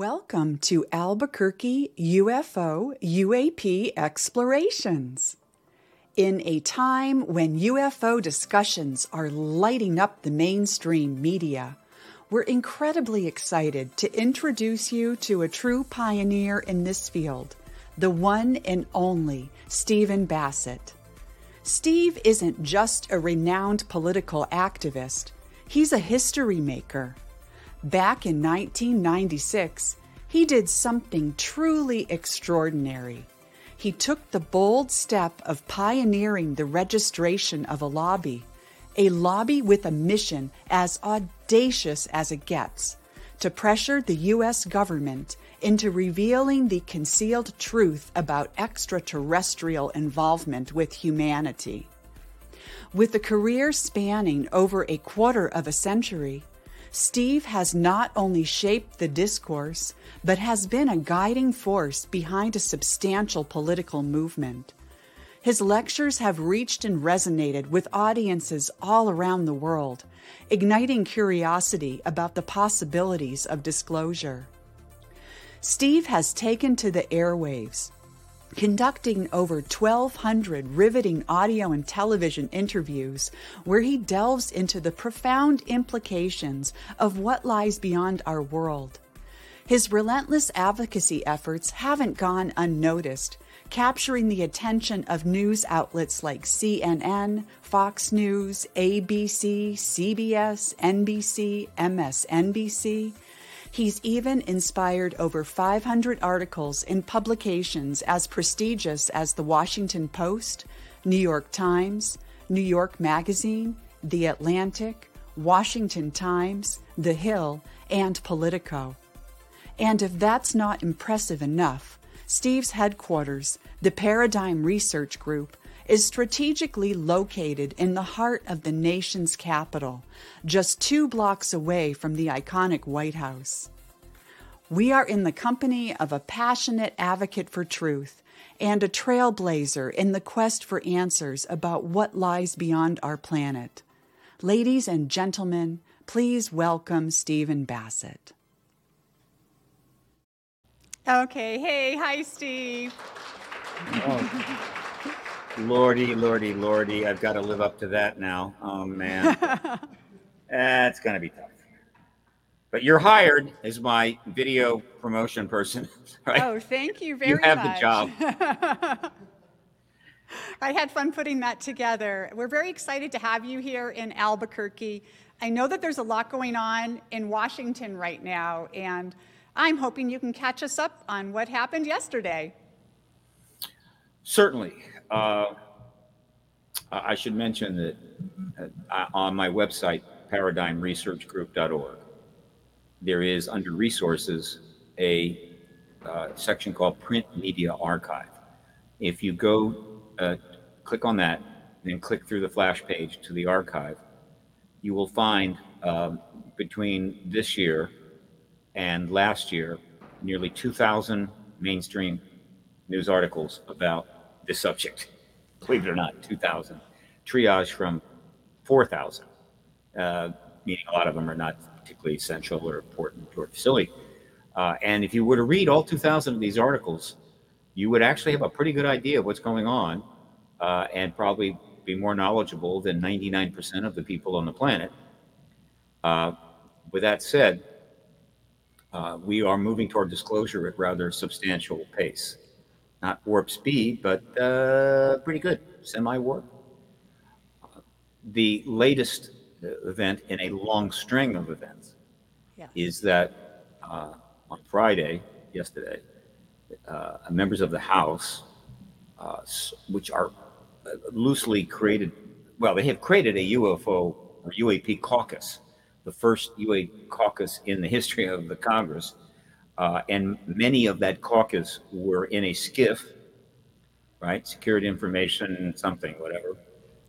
Welcome to Albuquerque UFO UAP Explorations. In a time when UFO discussions are lighting up the mainstream media, we're incredibly excited to introduce you to a true pioneer in this field, the one and only Stephen Bassett. Steve isn't just a renowned political activist, he's a history maker. Back in 1996, he did something truly extraordinary. He took the bold step of pioneering the registration of a lobby, a lobby with a mission as audacious as it gets to pressure the U.S. government into revealing the concealed truth about extraterrestrial involvement with humanity. With a career spanning over a quarter of a century, Steve has not only shaped the discourse, but has been a guiding force behind a substantial political movement. His lectures have reached and resonated with audiences all around the world, igniting curiosity about the possibilities of disclosure. Steve has taken to the airwaves, conducting over 1,200 riveting audio and television interviews where he delves into the profound implications of what lies beyond our world. His relentless advocacy efforts haven't gone unnoticed, capturing the attention of news outlets like CNN, Fox News, ABC, CBS, NBC, MSNBC, He's even inspired over 500 articles in publications as prestigious as the Washington Post, New York Times, New York Magazine, The Atlantic, Washington Times, The Hill, and Politico. And if that's not impressive enough, Steve's headquarters, the Paradigm Research Group, is strategically located in the heart of the nation's capital, just two blocks away from the iconic White House. We are in the company of a passionate advocate for truth and a trailblazer in the quest for answers about what lies beyond our planet. Ladies and gentlemen, please welcome Stephen Bassett. Okay, hey, hi, Steve. Oh. Lordy, lordy, lordy. I've got to live up to that now. Oh, man. That's going to be tough. But you're hired as my video promotion person. Right? Oh, thank you very much. You have much. the job. I had fun putting that together. We're very excited to have you here in Albuquerque. I know that there's a lot going on in Washington right now, and I'm hoping you can catch us up on what happened yesterday. Certainly. Uh, I should mention that uh, on my website, paradigmresearchgroup.org, there is under resources a uh, section called Print Media Archive. If you go uh, click on that and click through the flash page to the archive, you will find um, between this year and last year nearly 2,000 mainstream news articles about the subject. Believe it or not, 2,000. Triage from 4,000, uh, meaning a lot of them are not particularly essential or important to our facility. Uh, and if you were to read all 2,000 of these articles, you would actually have a pretty good idea of what's going on uh, and probably be more knowledgeable than 99% of the people on the planet. Uh, with that said, uh, we are moving toward disclosure at rather substantial pace not warp speed, but uh, pretty good, semi warp. The latest event in a long string of events yeah. is that uh, on Friday, yesterday, uh, members of the House, uh, which are uh, loosely created, well, they have created a UFO or UAP caucus, the first UAP caucus in the history of the Congress uh, and many of that caucus were in a SCIF, right? Security Information something, whatever.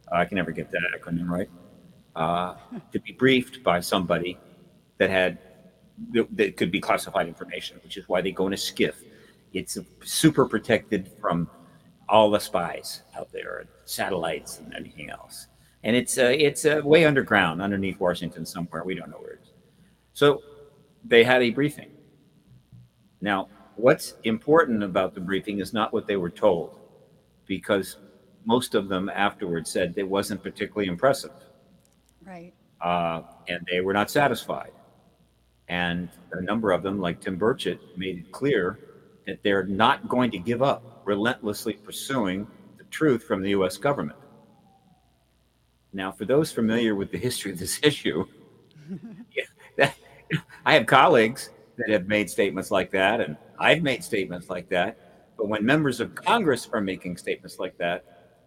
Uh, I can never get that acronym right. Uh, to be briefed by somebody that had that could be classified information, which is why they go in a SCIF. It's super protected from all the spies out there, satellites and anything else. And it's uh, it's uh, way underground, underneath Washington somewhere. We don't know where it is. So they had a briefing Now, what's important about the briefing is not what they were told, because most of them afterwards said it wasn't particularly impressive. Right. Uh, and they were not satisfied. And a number of them, like Tim Burchett, made it clear that they're not going to give up relentlessly pursuing the truth from the US government. Now, for those familiar with the history of this issue, yeah, that, I have colleagues that have made statements like that, and I've made statements like that. But when members of Congress are making statements like that,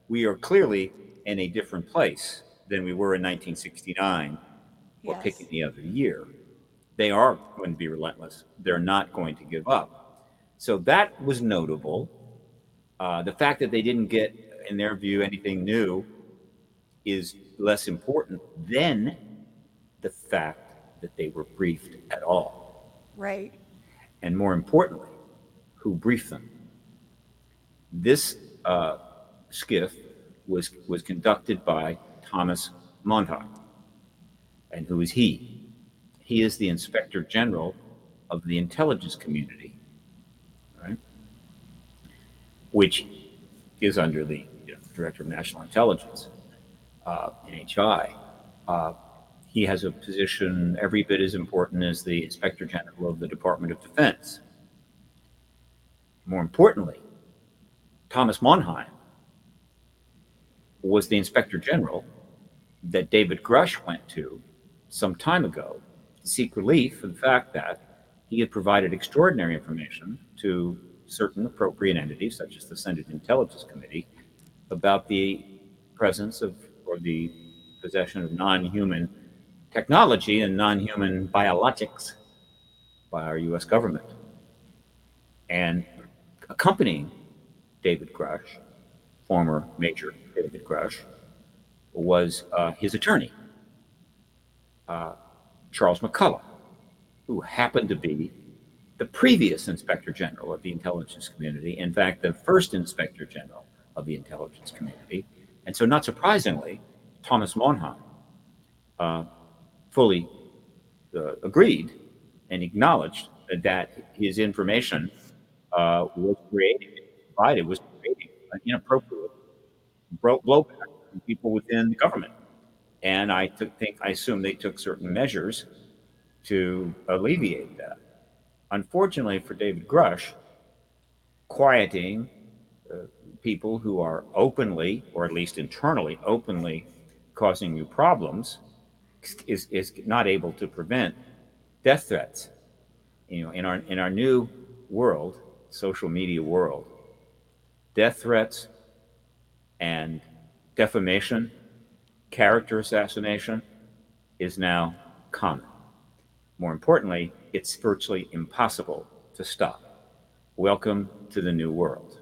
we are clearly in a different place than we were in 1969 or Yes. pick any other year. They are going to be relentless. They're not going to give up. So that was notable. Uh, the fact that they didn't get, in their view, anything new is less important than the fact that they were briefed at all. Right. And more importantly, who briefed them. This uh, SCIF was, was conducted by Thomas Monheim. And who is he? He is the Inspector General of the intelligence community, right? Which is under the you know, Director of National Intelligence, uh, NHI. Uh, he has a position every bit as important as the Inspector General of the Department of Defense. More importantly, Thomas Monheim was the Inspector General that David Grusch went to some time ago to seek relief for the fact that he had provided extraordinary information to certain appropriate entities, such as the Senate Intelligence Committee, about the presence of or the possession of non human technology and non human biologics by our US government. And accompanying David Grusch, former Major David Grusch, was uh, his attorney, uh, Charles McCullough, who happened to be the previous Inspector General of the intelligence community, in fact, the first Inspector General of the intelligence community. And so, not surprisingly, Thomas Monheim uh, fully uh, agreed and acknowledged that his information uh, was creating, provided, was creating inappropriate blowback from people within the government. And I think, I assume they took certain measures to alleviate that. Unfortunately for David Grusch, quieting uh, people who are openly, or at least internally, openly causing you problems is, is not able to prevent death threats. You know, in our in our new world, social media world, death threats and defamation, character assassination is now common. More importantly, it's virtually impossible to stop. Welcome to the new world.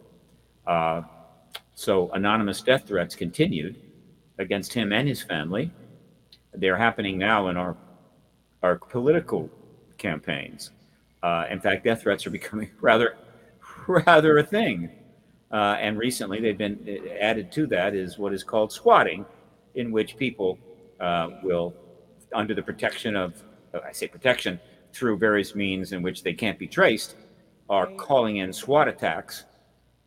Uh, so, anonymous death threats continued against him and his family. They're happening now in our our political campaigns. Uh, in fact, death threats are becoming rather rather a thing. Uh, and recently, they've been uh, added to that is what is called swatting, in which people uh, will, under the protection of, uh, I say protection, through various means in which they can't be traced, are calling in SWAT attacks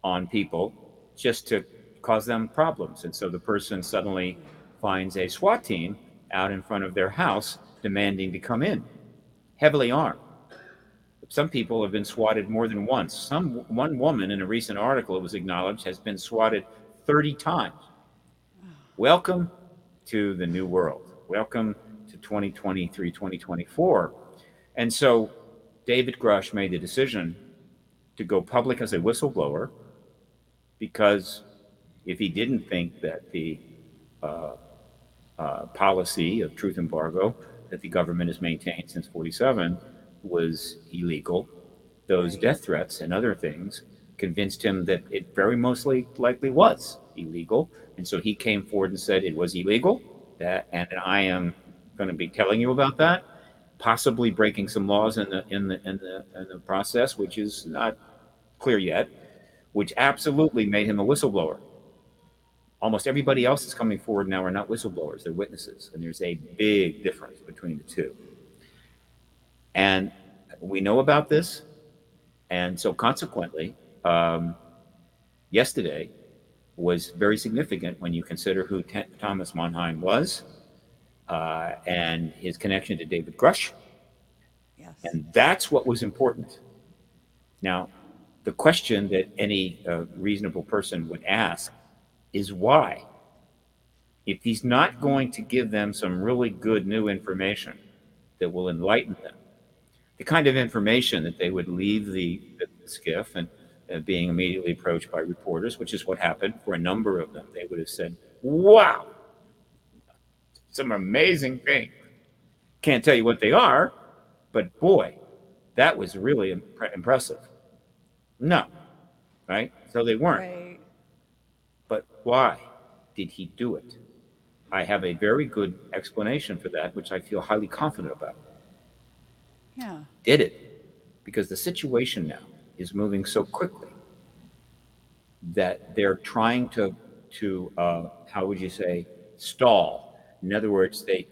on people just to cause them problems. And so the person suddenly finds a SWAT team out in front of their house demanding to come in, heavily armed. Some people have been swatted more than once. Some one woman in a recent article it was acknowledged has been swatted 30 times. Welcome to the new world. Welcome to 2023, 2024. And so David Grusch made the decision to go public as a whistleblower because if he didn't think that the uh, uh, policy of truth embargo that the government has maintained since 47 was illegal, those death threats and other things convinced him that it very mostly likely was illegal. And so he came forward and said it was illegal. That, and I am going to be telling you about that, possibly breaking some laws in the in the in the in the process, which is not clear yet, which absolutely made him a whistleblower. Almost everybody else that's coming forward now are not whistleblowers; they're witnesses, and there's a big difference between the two. And we know about this And so, consequently, um, yesterday was very significant when you consider who T- Thomas Monheim was uh, and his connection to David Grusch. Yes. And that's what was important. Now, the question that any uh, reasonable person would ask is why? If he's not going to give them some really good new information that will enlighten them, the kind of information that they would leave the, the SCIF and uh, being immediately approached by reporters, which is what happened for a number of them. They would have said, Wow, some amazing things. Can't tell you what they are, but boy, that was really imp- impressive. No, right? So they weren't. Right. Why did he do it? I have a very good explanation for that, which I feel highly confident about. Yeah. Did it because the situation now is moving so quickly that they're trying to to uh, how would you say stall. In other words, they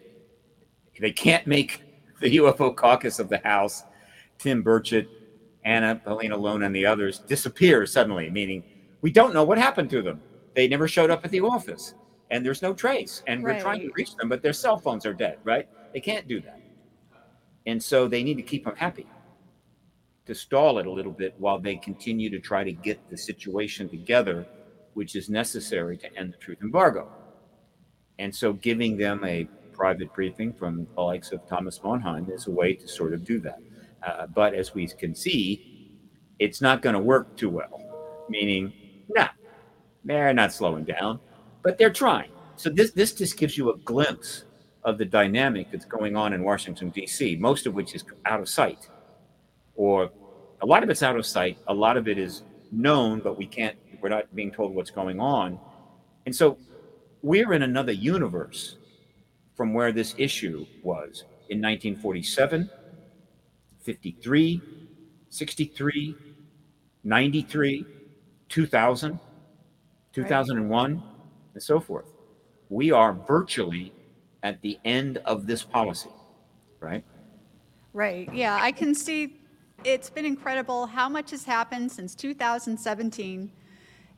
they can't make the UFO caucus of the House, Tim Burchett, Anna Paulina Luna, and the others disappear suddenly. Meaning, we don't know what happened to them. They never showed up at the office, and there's no trace. And we're trying to reach them, but their cell phones are dead. Right? They can't do that, and so they need to keep them happy to stall it a little bit while they continue to try to get the situation together, which is necessary to end the truth embargo. And so giving them a private briefing from the likes of Thomas Monheim is a way to sort of do that. Uh, but as we can see, it's not going to work too well, meaning, no, they're not slowing down, but they're trying. So this, this just gives you a glimpse of the dynamic that's going on in Washington, D.C., most of which is out of sight or a lot of it's out of sight a lot of it is known but we can't we're not being told what's going on and so we're in another universe from where this issue was in 1947 53 63 93 2000 2001 and so forth we are virtually at the end of this policy right Right. Yeah, I can see it's been incredible how much has happened since 2017.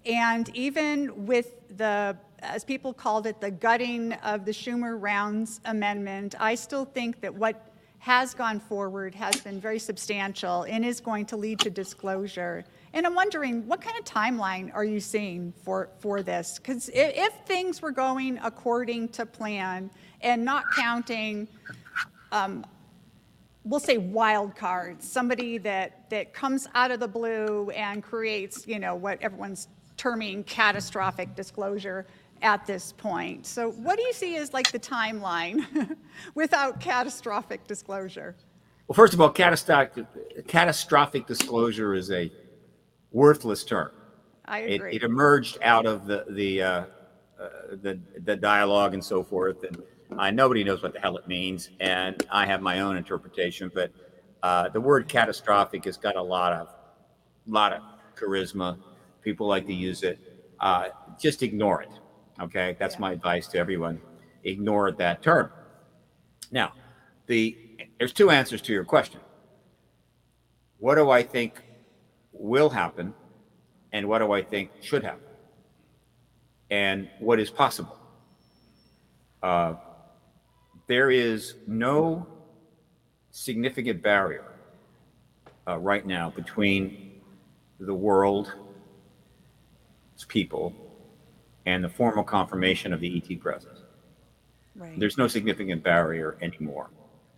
And even with the, as people called it, the gutting of the Schumer Rounds Amendment, I still think that what has gone forward has been very substantial and is going to lead to disclosure. And I'm wondering, what kind of timeline are you seeing for, for this? Because if, if things were going according to plan and not counting um, we'll say wild cards, somebody that, that comes out of the blue and creates, you know, what everyone's terming catastrophic disclosure at this point. So what do you see as like the timeline without catastrophic disclosure? Well, first of all, catastrophic, catastrophic disclosure is a worthless term. I It, agree. it emerged out of the the, uh, uh, the the dialogue and so forth, and uh, nobody knows what the hell it means. And I have my own interpretation, but uh, the word catastrophic has got a lot of lot of charisma. People like to use it. Uh, just ignore it. Okay, that's Yeah. my advice to everyone. Ignore that term. Now, the there's two answers to your question. What do I think will happen, and what do I think should happen, and what is possible? Uh, there is no significant barrier uh, right now between the world's people and the formal confirmation of the ET presence. Right. There's no significant barrier anymore.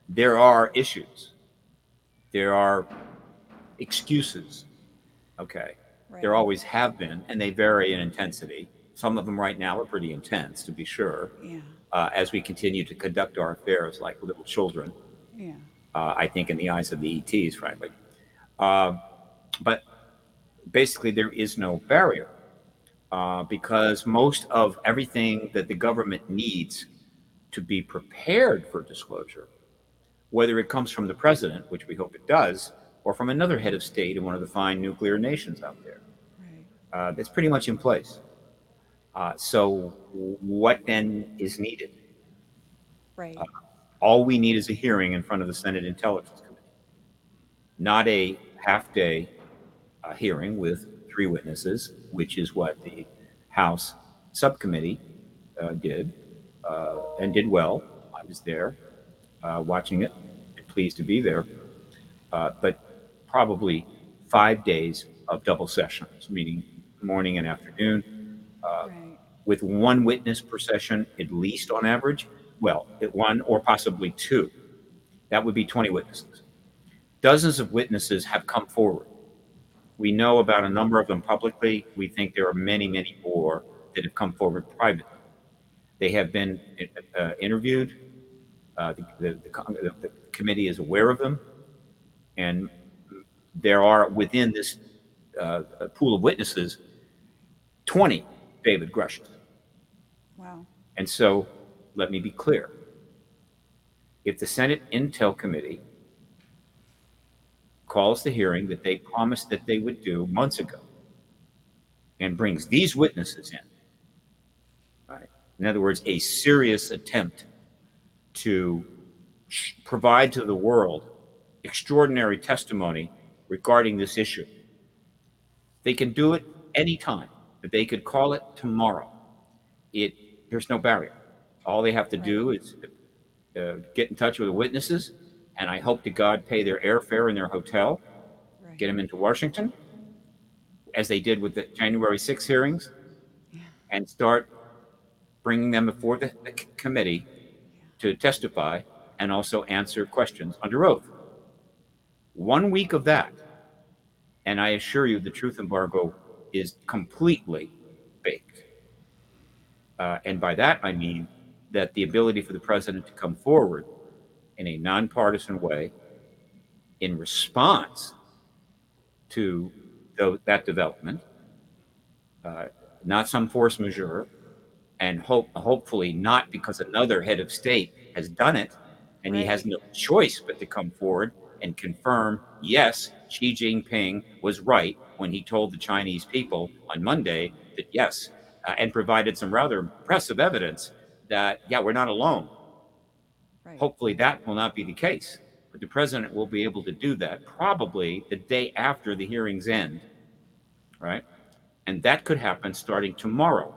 There are issues. There are excuses. Okay. There always have been, and they vary in intensity. Some of them right now are pretty intense, to be sure, Yeah, uh, as we continue to conduct our affairs like little children, yeah, uh, I think, in the eyes of the ETs, frankly. Uh, but basically, there is no barrier uh, because most of everything that the government needs to be prepared for disclosure, whether it comes from the president, which we hope it does, or from another head of state in one of the fine nuclear nations out there, right. uh, that's pretty much in place. Uh, so, what then is needed? Right. All we need is a hearing in front of the Senate Intelligence Committee, not a half day a hearing with three witnesses, which is what the House subcommittee uh, did uh, and did well. I was there uh, watching it, pleased to be there. Uh, but probably five days of double sessions, meaning morning and afternoon, uh, Right. with one witness per session, at least on average. Well, one or possibly two. That would be 20 witnesses. Dozens of witnesses have come forward. We know about a number of them publicly. We think there are many, many more that have come forward privately. They have been uh, interviewed. Uh, the, the, the, the the committee is aware of them. And there are within this uh, pool of witnesses 20 David Grusches. Wow. And so, let me be clear. If the Senate Intel Committee calls the hearing that they promised that they would do months ago and brings these witnesses in, right? In other words, a serious attempt to provide to the world extraordinary testimony regarding this issue. They can do it anytime, they could call it tomorrow. It, there's no barrier. All they have to do is uh, get in touch with the witnesses, and I hope to God pay their airfare in their hotel, Right. get them into Washington, as they did with the January 6 hearings, and start bringing them before the, the committee to testify and also answer questions under oath. One week of that, and I assure you the truth embargo is completely baked. Uh, and by that, I mean that the ability for the president to come forward in a nonpartisan way in response to that development, uh, not some force majeure, and hope, hopefully not because another head of state has done it and he has no choice but to come forward and confirm yes, Xi Jinping was right when he told the Chinese people on Monday that yes, uh, and provided some rather impressive evidence that, yeah, we're not alone. Right. Hopefully that will not be the case. But the president will be able to do that probably the day after the hearings end, right? And that could happen starting tomorrow.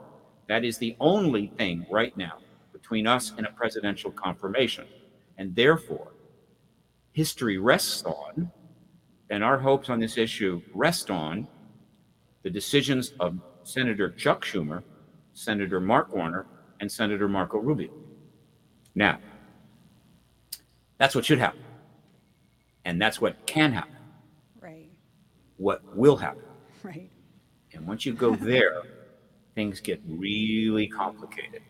That is the only thing right now between us and a presidential confirmation. And therefore, history rests on, and our hopes on this issue rest on, the decisions of Senator Chuck Schumer, Senator Mark Warner, and Senator Marco Rubio. Now, that's what should happen. And that's what can happen. Right. What will happen. Right. And once you go there, things get really complicated,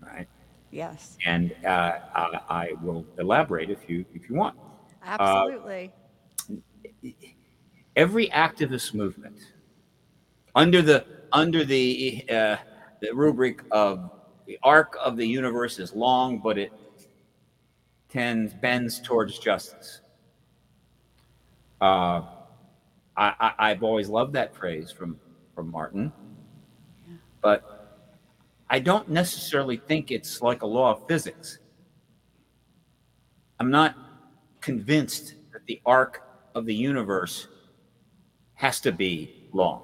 right? Yes. And uh, I, I will elaborate if you if you want. Absolutely. Every activist movement, under the under the uh, the rubric of the arc of the universe is long, but it tends bends towards justice. Uh, I, I, I've always loved that phrase from from Martin, but I don't necessarily think it's like a law of physics. I'm not convinced that the arc of the universe has to be long.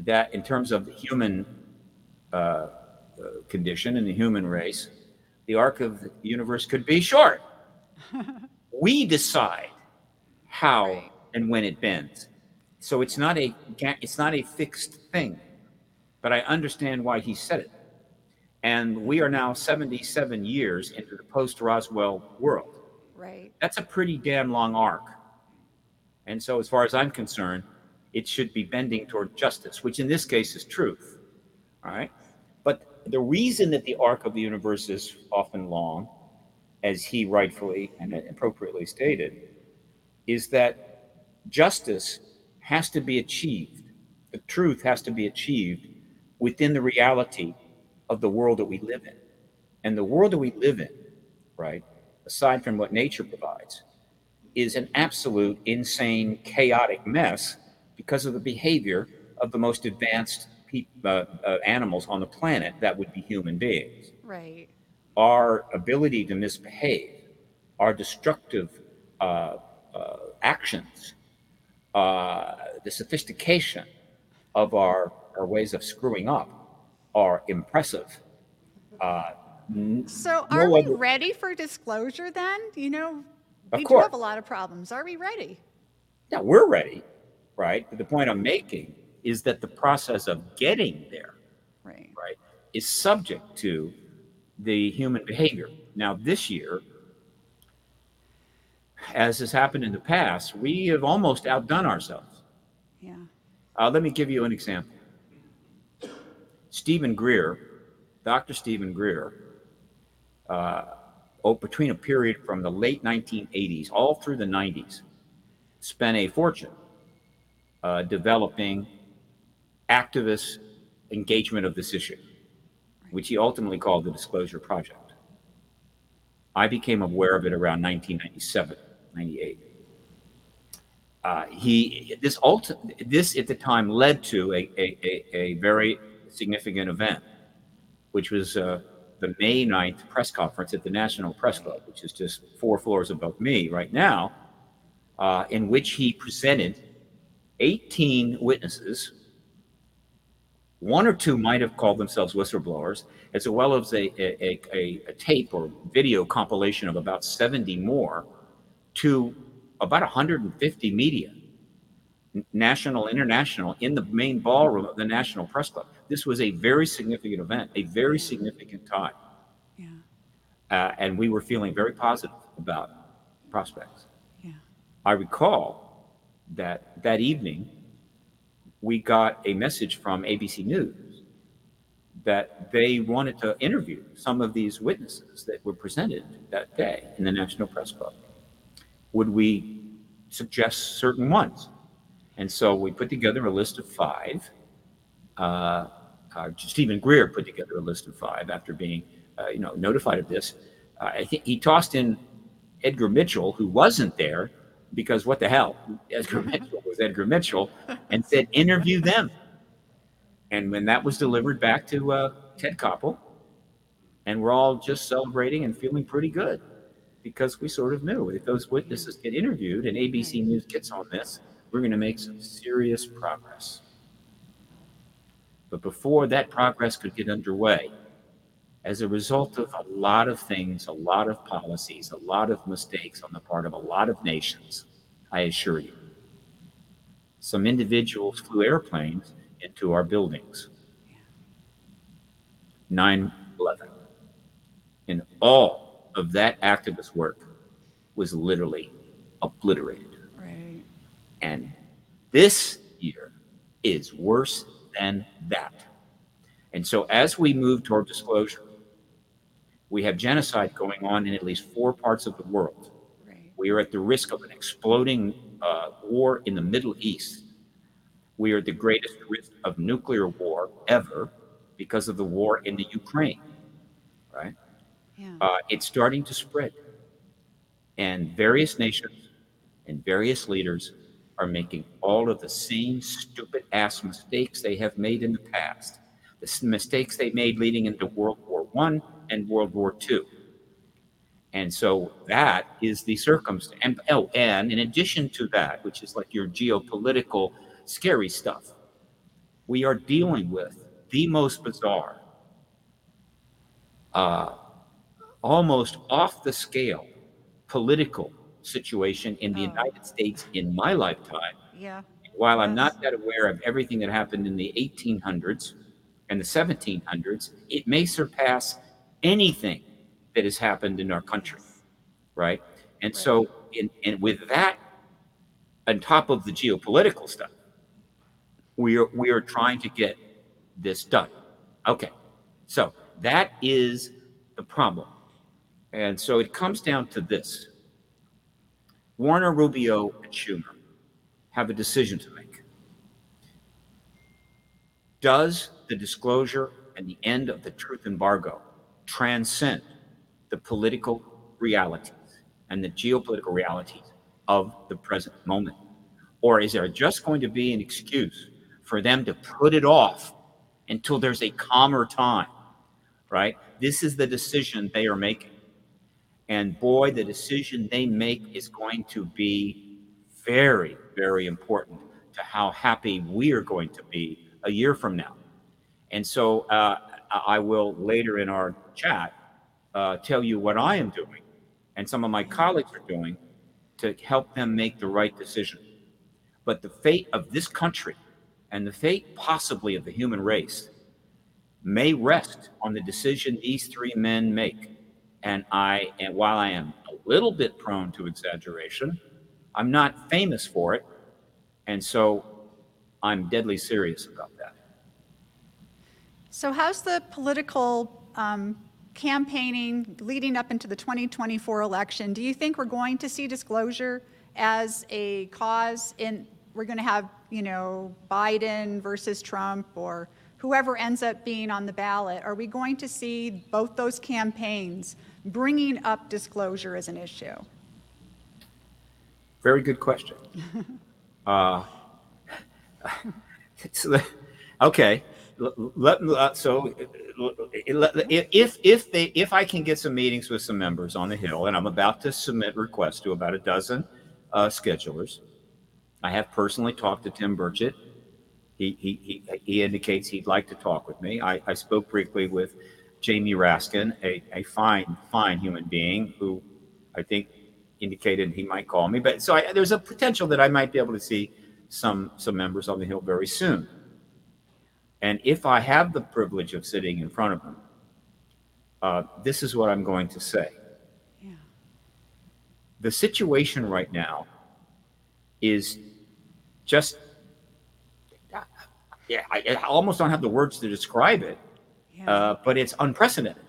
That, in terms of the human uh, uh, condition and the human race, the arc of the universe could be short. we decide how Right. and when it bends. So it's not a it's not a fixed thing. But I understand why he said it. And we are now 77 years into the post Roswell world. Right. That's a pretty damn long arc. And so, as far as I'm concerned, it should be bending toward justice, which in this case is truth. All right. But the reason that the arc of the universe is often long, as he rightfully and appropriately stated, is that justice has to be achieved. The truth has to be achieved within the reality of the world that we live in. And the world that we live in, right, aside from what nature provides, is an absolute insane, chaotic mess because of the behavior of the most advanced pe- uh, uh, animals on the planet that would be human beings. Right. Our ability to misbehave, our destructive uh, uh, actions uh, the sophistication of our, our ways of screwing up are impressive. Uh, so, are no we other... ready for disclosure then? You know, we do have a lot of problems. Are we ready? Yeah, we're ready, right? But the point I'm making is that the process of getting there, right, right is subject to the human behavior. Now, this year, as has happened in the past, we have almost outdone ourselves. Yeah. Uh, let me give you an example. Steven Greer, Dr. Steven Greer, uh, between a period from the late 1980s all through the 90s, spent a fortune uh, developing activist engagement of this issue, which he ultimately called the Disclosure Project. I became aware of it around 1997, 98. Uh, he this ulti- this at the time led to a, a, a, a very significant event, which was uh, the May 9th press conference at the National Press Club, which is just four floors above me right now, uh, in which he presented 18 witnesses. One or two might have called themselves whistleblowers, as well as a, a, a, a tape or video compilation of about 70 more to about 150 media, national, international, in the main ballroom of the National Press Club. This was a very significant event, a very significant time. Yeah. Uh, and we were feeling very positive about prospects. Yeah. I recall that that evening we got a message from ABC News that they wanted to interview some of these witnesses that were presented that day in the National Press Club. Would we suggest certain ones? And so we put together a list of five. Uh, uh, Steven Greer put together a list of five after being, uh, you know, notified of this. Uh, I think he tossed in Edgar Mitchell, who wasn't there, because what the hell? Edgar Mitchell was Edgar Mitchell, and said interview them. And when that was delivered back to uh, Ted Koppel, and we're all just celebrating and feeling pretty good because we sort of knew if those witnesses get interviewed and ABC News gets on this, we're going to make some serious progress. But before that progress could get underway, as a result of a lot of things, a lot of policies, a lot of mistakes on the part of a lot of nations, I assure you, some individuals flew airplanes into our buildings. 9 11. And all of that activist work was literally obliterated. Right. And this year is worse than that. And so, as we move toward disclosure, we have genocide going on in at least four parts of the world. Right. We are at the risk of an exploding uh, war in the Middle East. We are at the greatest risk of nuclear war ever because of the war in the Ukraine. Right? Yeah. Uh, it's starting to spread. And various nations and various leaders are making all of the same stupid ass mistakes they have made in the past. The mistakes they made leading into World War One and World War II. And so that is the circumstance. And, oh, and in addition to that, which is like your geopolitical scary stuff, we are dealing with the most bizarre, uh, almost off the scale political situation in the oh. United States in my lifetime. Yeah. While I'm not that aware of everything that happened in the 1800s and the 1700s, it may surpass anything that has happened in our country, right? And right. so, in, and with that, on top of the geopolitical stuff, we are we are trying to get this done. Okay, so that is the problem, and so it comes down to this: Warner, Rubio, and Schumer have a decision to make. Does the disclosure and the end of the truth embargo transcend the political realities and the geopolitical realities of the present moment? Or is there just going to be an excuse for them to put it off until there's a calmer time? Right? This is the decision they are making. And boy, the decision they make is going to be very, very important to how happy we are going to be a year from now. And so uh, I will later in our chat uh, tell you what I am doing and some of my colleagues are doing to help them make the right decision. But the fate of this country and the fate possibly of the human race may rest on the decision these three men make. And I, and while I am a little bit prone to exaggeration, I'm not famous for it. And so I'm deadly serious about that. So, how's the political um, campaigning leading up into the 2024 election? Do you think we're going to see disclosure as a cause in we're going to have, you know, Biden versus Trump or whoever ends up being on the ballot? Are we going to see both those campaigns bringing up disclosure as an issue? Very good question. uh, okay. Let, let, so if if they if I can get some meetings with some members on the Hill, and I'm about to submit requests to about a dozen uh, schedulers, I have personally talked to Tim Burchett. He, he, he, he indicates he'd like to talk with me. I, I spoke briefly with Jamie Raskin, a, a fine, fine human being who I think indicated he might call me. But so I, there's a potential that I might be able to see some some members on the Hill very soon. And if I have the privilege of sitting in front of them, uh, this is what I'm going to say. Yeah. The situation right now is just, yeah, I, I, almost don't have the words to describe it, yeah. uh, but it's unprecedented.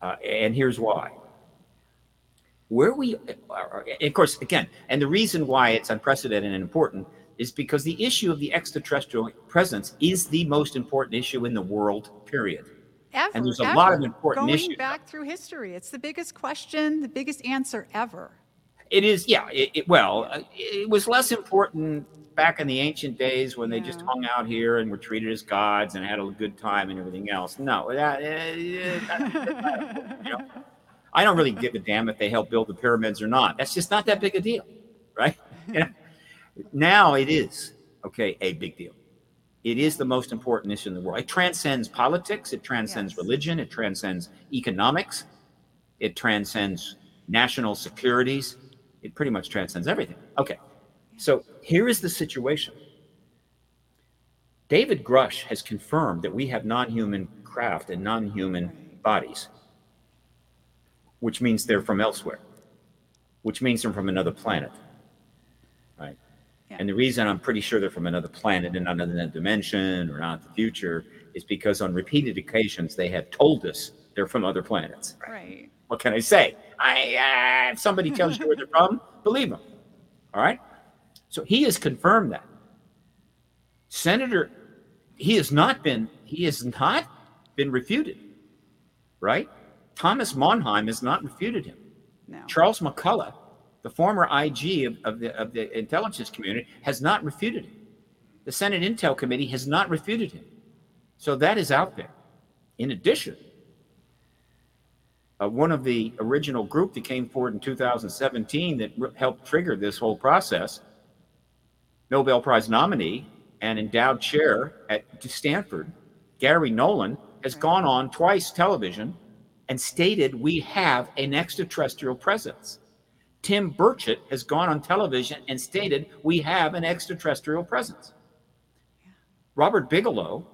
Uh, and here's why. Where we, uh, of course, again, and the reason why it's unprecedented and important is because the issue of the extraterrestrial presence is the most important issue in the world, period. Ever, and there's a ever. lot of important Going issues. Going back through history, it's the biggest question, the biggest answer ever. It is, yeah. It, it, well, uh, it was less important back in the ancient days when they yeah. just hung out here and were treated as gods and had a good time and everything else. No, that, uh, you know, I don't really give a damn if they help build the pyramids or not. That's just not that big a deal, right? You know? Now it is, okay, a big deal. It is the most important issue in the world. It transcends politics, it transcends yes. religion, it transcends economics, it transcends national securities, it pretty much transcends everything. Okay, so here is the situation. David Grusch has confirmed that we have non human craft and non human bodies, which means they're from elsewhere, which means they're from another planet. Yeah. And the reason I'm pretty sure they're from another planet and not another dimension or not the future is because on repeated occasions they have told us they're from other planets. Right. What can I say? I uh, if somebody tells you where they're from, believe them. All right. So he has confirmed that. Senator, he has not been he has not been refuted. Right. Thomas Monheim has not refuted him. No. Charles McCullough the former IG of, of, the, of the intelligence community has not refuted him. The Senate Intel Committee has not refuted him. So that is out there. In addition, uh, one of the original group that came forward in 2017 that re- helped trigger this whole process, Nobel Prize nominee and endowed chair at Stanford, Garry Nolan, has gone on twice television and stated we have an extraterrestrial presence. Tim Burchett has gone on television and stated we have an extraterrestrial presence. Robert Bigelow,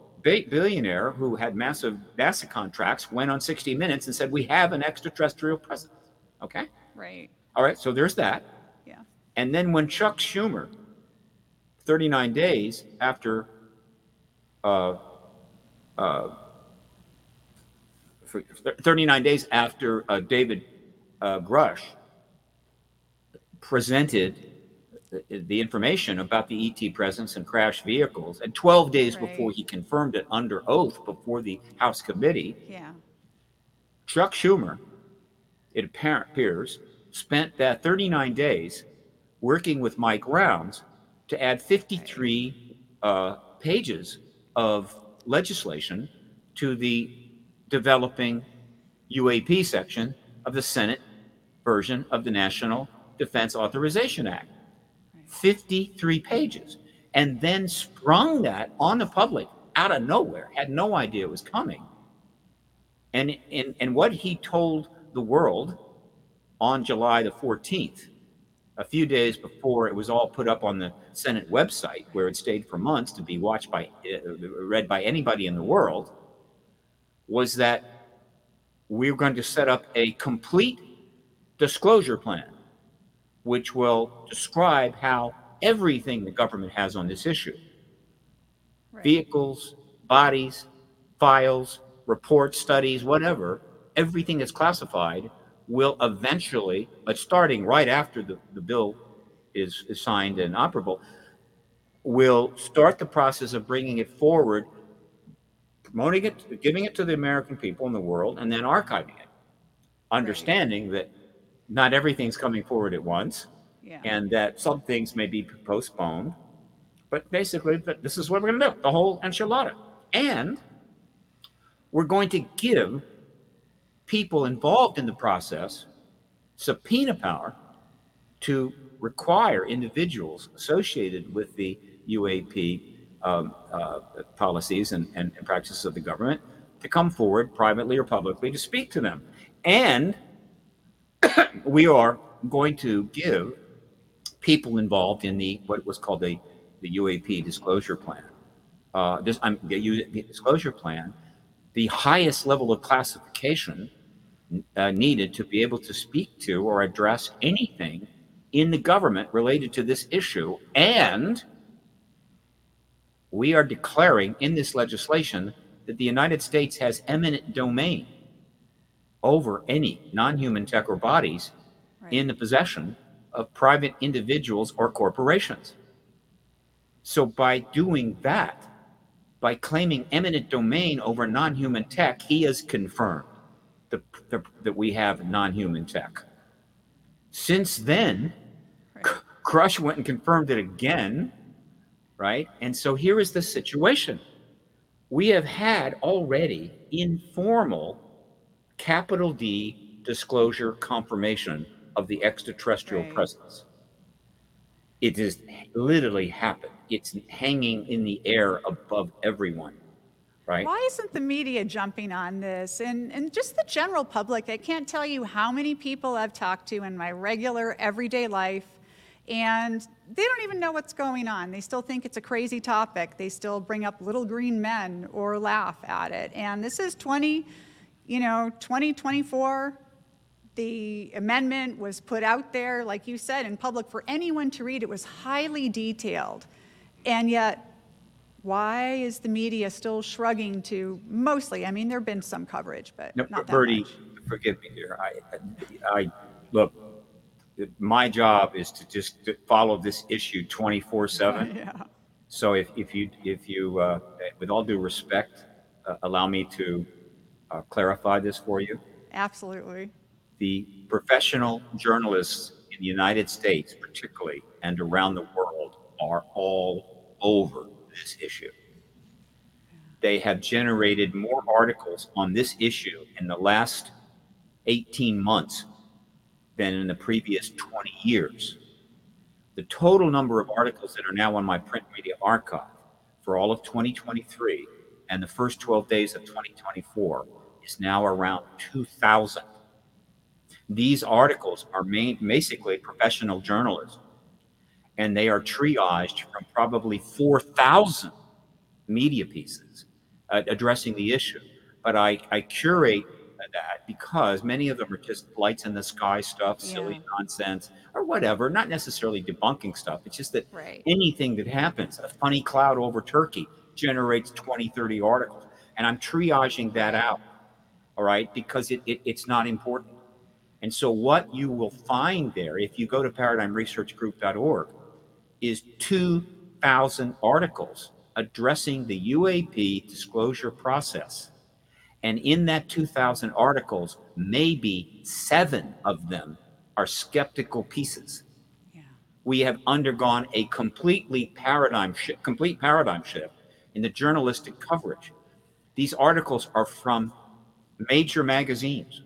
billionaire who had massive NASA contracts, went on 60 Minutes and said we have an extraterrestrial presence. Okay? Right. All right, so there's that. Yeah. And then when Chuck Schumer, 39 days after uh, uh, 39 days after uh, David uh, Grusch presented the information about the ET presence and crash vehicles, and 12 days right. before he confirmed it under oath before the House committee, yeah. Chuck Schumer, it appears, spent that 39 days working with Mike Rounds to add 53 uh, pages of legislation to the developing UAP section of the Senate version of the National Defense Authorization Act. 53 pages, and then sprung that on the public out of nowhere, had no idea it was coming. And, and, and what he told the world on July the 14th, a few days before it was all put up on the Senate website, where it stayed for months to be watched by, uh, read by anybody in the world, was that we're going to set up a complete disclosure plan, which will describe how everything the government has on this issue right. vehicles, bodies, files, reports, studies, whatever, everything that's classified will eventually, but starting right after the, the bill is, is signed and operable, will start the process of bringing it forward, promoting it, giving it to the American people in the world, and then archiving it. Understanding that not everything's coming forward at once, yeah. and that some things may be postponed. But basically, this is what we're going to do the whole enchilada. And we're going to give people involved in the process subpoena power to require individuals associated with the UAP um, uh, policies and, and, and, practices of the government to come forward privately or publicly to speak to them. And we are going to give people involved in the what was called the, the UAP disclosure plan. Uh, this, I'm the disclosure plan the highest level of classification uh, needed to be able to speak to or address anything in the government related to this issue. And we are declaring in this legislation that the United States has eminent domain over any non human tech or bodies right. in the possession of private individuals or corporations. So, by doing that, by claiming eminent domain over non human tech, he has confirmed the, the, that we have non human tech. Since then, right. Grusch went and confirmed it again, right? And so here is the situation. We have had already informal capital D disclosure confirmation of the extraterrestrial right. presence. It has literally happened. It's hanging in the air above everyone right? Why isn't the media jumping on this? And and just the general public i can't tell you how many people i've talked to in my regular everyday life and they don't even know what's going on. They still think it's a crazy topic. They still bring up little green men or laugh at it. And this is 20 you know 2024 the amendment was put out there, like you said, in public for anyone to read. It was highly detailed. And yet, why is the media still shrugging to mostly? I mean, there have been some coverage, but no, not that Bertie, much. forgive me here. I, I look. My job is to just follow this issue twenty four seven. Yeah. So if, if you if you uh, with all due respect, uh, allow me to uh, clarify this for you. Absolutely. The professional journalists in the United States, particularly, and around the world, are all over this issue. They have generated more articles on this issue in the last 18 months than in the previous 20 years. The total number of articles that are now on my print media archive for all of 2023 and the first 12 days of 2024 is now around 2,000. These articles are main, basically professional journalism and they are triaged from probably 4,000 media pieces uh, addressing the issue. But I, I curate that because many of them are just lights in the sky stuff, silly yeah. nonsense, or whatever, not necessarily debunking stuff. It's just that right. anything that happens, a funny cloud over Turkey generates 20, 30 articles. And I'm triaging that out, all right, because it, it, it's not important. And so, what you will find there, if you go to paradigmresearchgroup.org, is 2,000 articles addressing the UAP disclosure process. And in that 2,000 articles, maybe seven of them are skeptical pieces. Yeah. We have undergone a completely paradigm shift, complete paradigm shift in the journalistic coverage. These articles are from major magazines,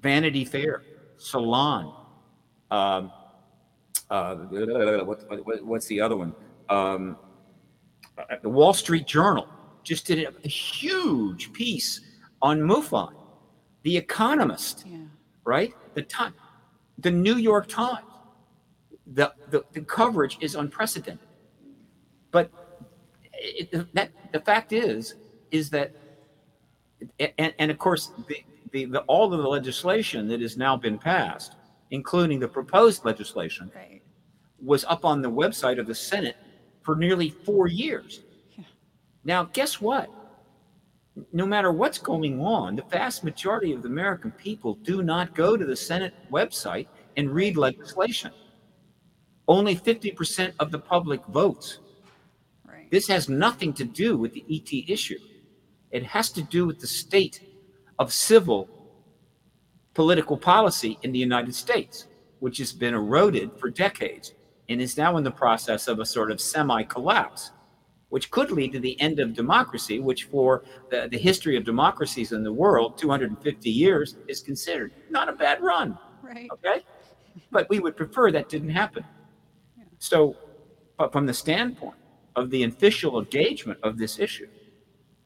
Vanity Fair, Salon, um, uh, what, what, what's the other one? Um, uh, the Wall Street Journal just did a, a huge piece on MUFON. The Economist, Yeah. right? The time, the New York Times. The, the, the coverage is unprecedented. But it, that the fact is is that and, and of course the, the, the all of the legislation that has now been passed including the proposed legislation Right. was up on the website of the senate for nearly four years Yeah. now guess what no matter what's going on the vast majority of the american people do not go to the senate website and read legislation only 50% of the public votes. This has nothing to do with the ET issue. It has to do with the state of civil political policy in the United States, which has been eroded for decades and is now in the process of a sort of semi collapse, which could lead to the end of democracy, which for the, the history of democracies in the world, 250 years, is considered not a bad run. Right. Okay? But we would prefer that didn't happen. So, but from the standpoint of the official engagement of this issue,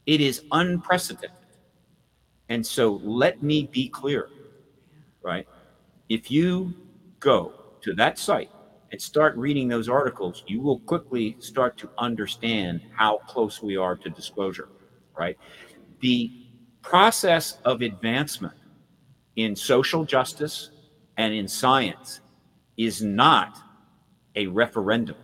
it is unprecedented. And so let me be clear, right? If you go to that site and start reading those articles, you will quickly start to understand how close we are to disclosure, right? The process of advancement in social justice and in science is not a referendum.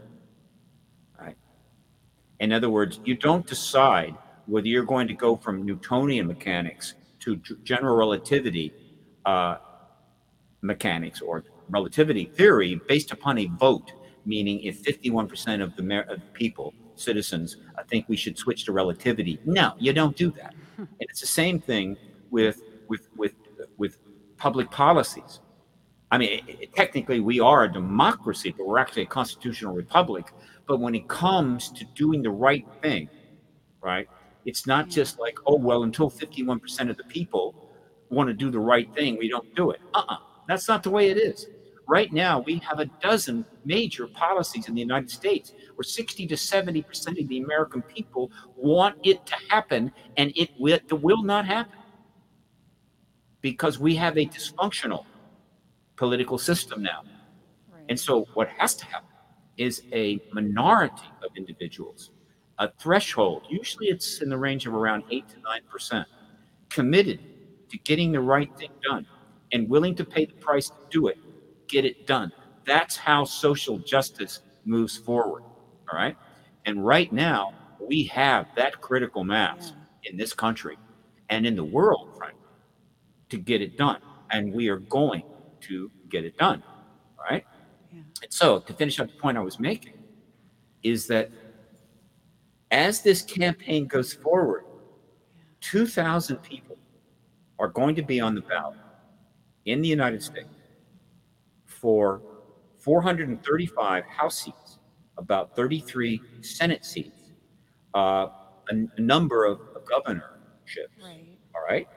In other words, you don't decide whether you're going to go from Newtonian mechanics to general relativity uh, mechanics or relativity theory based upon a vote, meaning if 51% of the mer- of people, citizens, uh, think we should switch to relativity. No, you don't do that. and it's the same thing with with with with public policies. I mean, it- it- technically, we are a democracy, but we're actually a constitutional republic. But when it comes to doing the right thing, right, it's not just like, oh, well, until 51% of the people want to do the right thing, we don't do it. Uh uh That's not the way it is. Right now, we have a dozen major policies in the United States where 60 to 70% of the American people want it to happen, and it will, it will not happen because we have a dysfunctional political system now. Right. And so, what has to happen is a minority of individuals, a threshold, usually it's in the range of around 8 to 9%, committed to getting the right thing done and willing to pay the price to do it, get it done. That's how social justice moves forward. All right. And right now, we have that critical mass in this country and in the world, frankly, to get it done. And we are going to get it done. All right. Yeah. And so, to finish up the point I was making, is that as this campaign goes forward, 2,000 people are going to be on the ballot in the United States for 435 House seats, about 33 Senate seats, uh, a, a number of, of governorships Right. all right,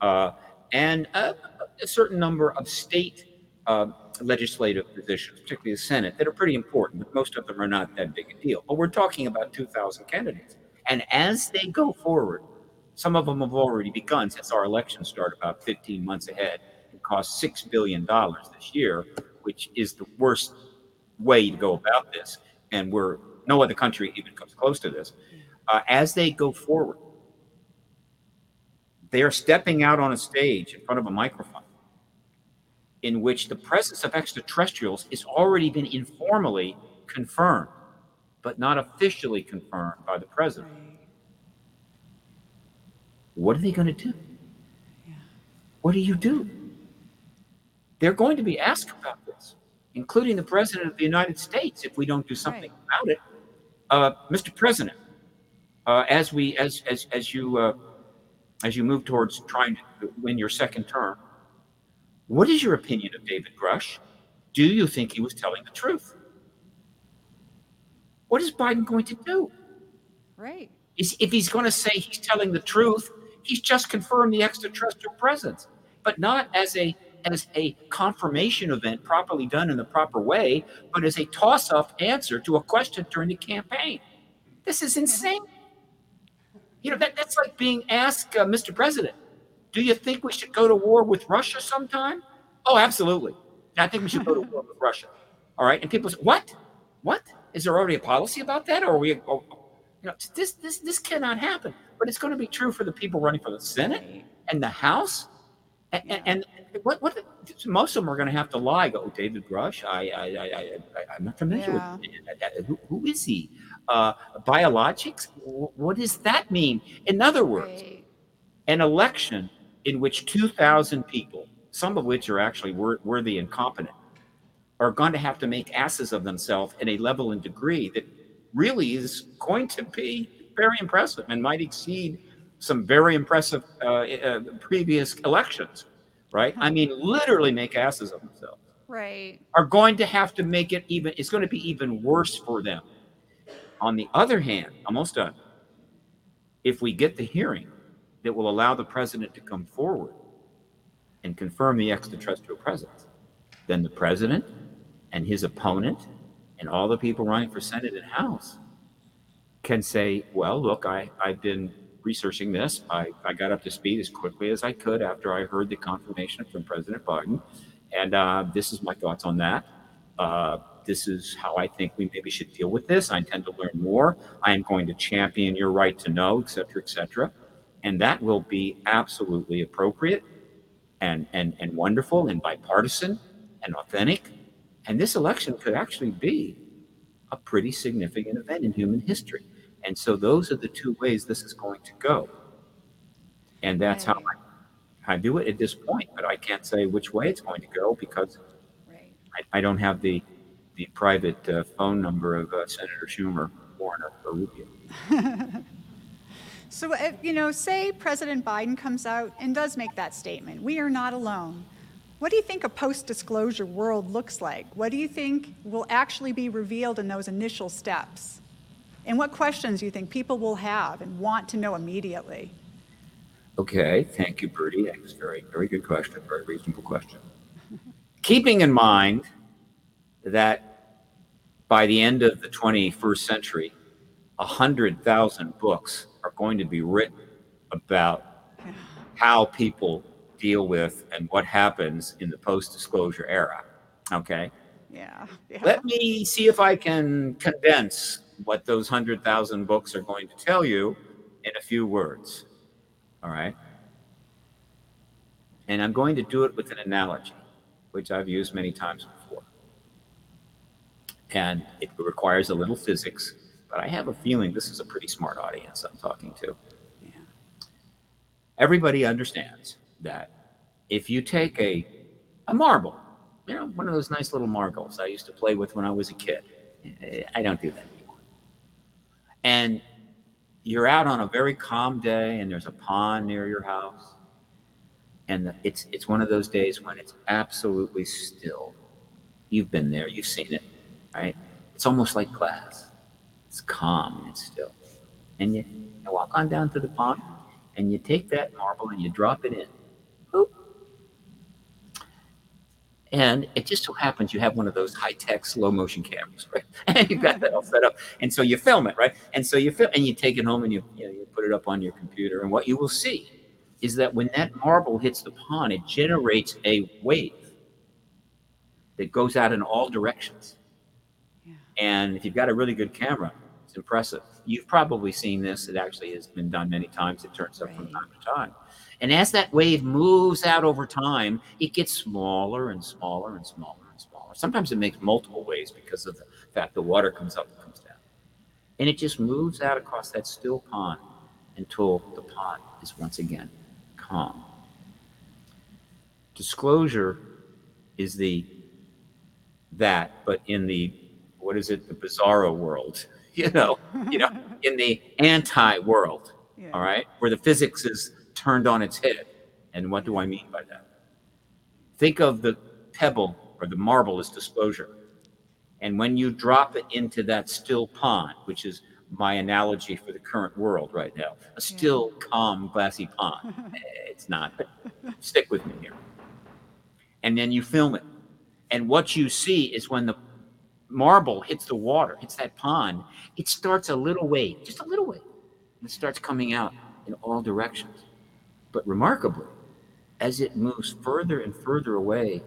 uh, and a, a certain number of state uh, legislative positions, particularly the Senate, that are pretty important, but most of them are not that big a deal. But we're talking about 2,000 candidates. And as they go forward, some of them have already begun since our elections start about 15 months ahead. It costs $6 billion this year, which is the worst way to go about this. And we're, no other country even comes close to this. Uh, as they go forward, they are stepping out on a stage in front of a microphone in which the presence of extraterrestrials has already been informally confirmed, but not officially confirmed by the president. What are they going to do? What do you do? They're going to be asked about this, including the president of the United States, if we don't do something Right. about it. Uh, Mr. President, uh, as we as as as you uh, as you move towards trying to win your second term, what is your opinion of David Grusch? Do you think he was telling the truth? What is Biden going to do? Right. is if he's going to say he's telling the truth, he's just confirmed the extraterrestrial presence, but not as a as a confirmation event properly done in the proper way, but as a toss up answer to a question during the campaign. This is insane. You know, that, that's like being asked, uh, Mr. President, do you think we should go to war with Russia sometime? Oh, absolutely. I think we should go to war with Russia. All right. And people say, what? What? Is there already a policy about that? Or are we, oh, you know, this, this, this cannot happen. But it's going to be true for the people running for the Senate and the House. And, and, what, what, most of them are going to have to lie. Go, David Grusch. I, I, I, I, am not familiar yeah. with. Who, who is he? Uh, biologics. What does that mean? In other words, right. an election in which 2,000 people, some of which are actually worthy and competent, are going to have to make asses of themselves in a level and degree that really is going to be very impressive and might exceed some very impressive uh, uh, previous elections, right? I mean, literally make asses of themselves. Right. Are going to have to make it even, it's going to be even worse for them. On the other hand, almost done. If we get the hearing that will allow the president to come forward and confirm the extraterrestrial presence, then the president and his opponent and all the people running for Senate and House can say, well, look, I, I've been researching this. I, I got up to speed as quickly as I could after I heard the confirmation from President Biden. And uh, this is my thoughts on that. Uh, this is how I think we maybe should deal with this. I intend to learn more. I am going to champion your right to know, et cetera, et cetera. And that will be absolutely appropriate and, and, and wonderful and bipartisan and authentic and this election could actually be a pretty significant event in human history. And so those are the two ways this is going to go. And that's right. how I, I, do it at this point. But I can't say which way it's going to go because right. I, I, don't have the, the private uh, phone number of uh, Senator Schumer, Warner, or Rubio. so, if, you know, say President Biden comes out and does make that statement we are not alone. What do you think a post disclosure world looks like? What do you think will actually be revealed in those initial steps? And what questions do you think people will have and want to know immediately? Okay, thank you, Bertie. That's a very, very good question, very reasonable question. Keeping in mind that by the end of the 21st century, 100,000 books are going to be written about how people deal with and what happens in the post disclosure era. Okay. Yeah. yeah. Let me see if I can condense what those 100,000 books are going to tell you in a few words. All right. And I'm going to do it with an analogy, which I've used many times before. And it requires a little physics, but I have a feeling this is a pretty smart audience I'm talking to. Yeah. Everybody understands that if you take a a marble, you know, one of those nice little marbles I used to play with when I was a kid. Eh, I don't do that anymore. And you're out on a very calm day and there's a pond near your house. And it's it's one of those days when it's absolutely still. You've been there, you've seen it, right? It's almost like glass. It's calm and still. And you, you walk on down to the pond and you take that marble and you drop it in Boop. And it just so happens you have one of those high tech slow motion cameras, right? And you've got that all set up. And so you film it, right? And so you film and you take it home and you, you, know, you put it up on your computer. And what you will see is that when that marble hits the pond, it generates a wave that goes out in all directions. And if you've got a really good camera, it's impressive. You've probably seen this. It actually has been done many times. It turns up right. from time to time. And as that wave moves out over time, it gets smaller and smaller and smaller and smaller. Sometimes it makes multiple waves because of the fact the water comes up and comes down. And it just moves out across that still pond until the pond is once again calm. Disclosure is the that, but in the what is it, the bizarro world, you know, you know, in the anti-world, yeah. all right, where the physics is turned on its head. And what do I mean by that? Think of the pebble or the marble as disclosure. And when you drop it into that still pond, which is my analogy for the current world right now, a still, calm, glassy pond. Eh, it's not, but stick with me here. and then you film it. And what you see is when the marble hits the water, hits that pond, it starts a little wave, just a little wave. And it starts coming out in all directions. But remarkably, as it moves further and further away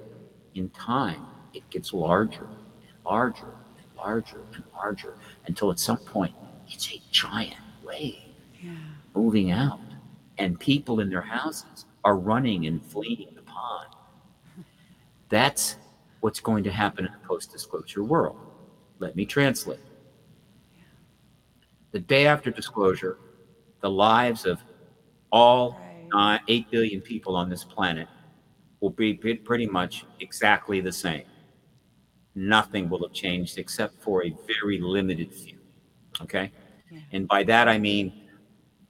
in time, it gets larger and larger and larger and larger until at some point it's a giant wave yeah. moving out. And people in their houses are running and fleeing the pond. That's what's going to happen in the post disclosure world. Let me translate. The day after disclosure, the lives of all right. 8 billion people on this planet will be pretty much exactly the same. Nothing will have changed except for a very limited few. Okay? Yeah. And by that I mean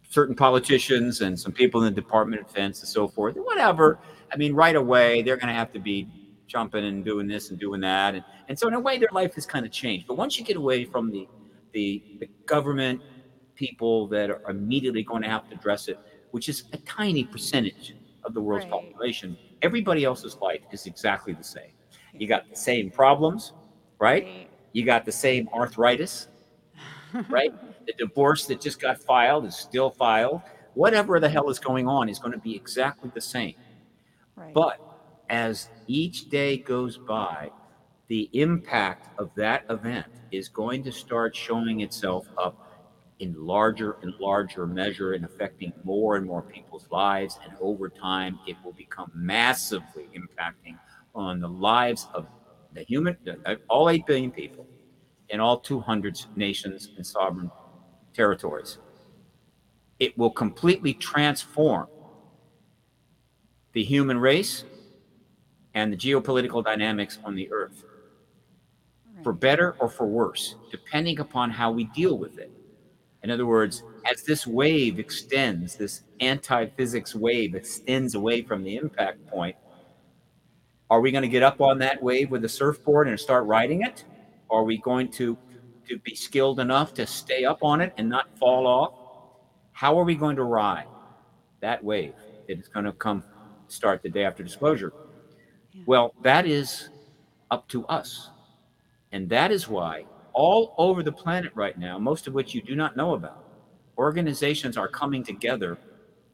certain politicians and some people in the Department of Defense and so forth, whatever. I mean, right away, they're going to have to be jumping and doing this and doing that. And, and so, in a way, their life has kind of changed. But once you get away from the, the, the government people that are immediately going to have to address it, which is a tiny percentage of the world's right. population, everybody else's life is exactly the same. You got the same problems, right? right. You got the same arthritis, right? the divorce that just got filed is still filed. Whatever the hell is going on is going to be exactly the same. Right. But as each day goes by, the impact of that event is going to start showing itself up in larger and larger measure and affecting more and more people's lives. And over time, it will become massively impacting on the lives of the human, uh, all 8 billion people in all 200 nations and sovereign territories. It will completely transform the human race and the geopolitical dynamics on the earth for better or for worse, depending upon how we deal with it. In other words, as this wave extends, this anti physics wave extends away from the impact point, are we going to get up on that wave with a surfboard and start riding it? Are we going to, to be skilled enough to stay up on it and not fall off? How are we going to ride that wave that is going to come start the day after disclosure? Well, that is up to us. And that is why all over the planet right now, most of which you do not know about, organizations are coming together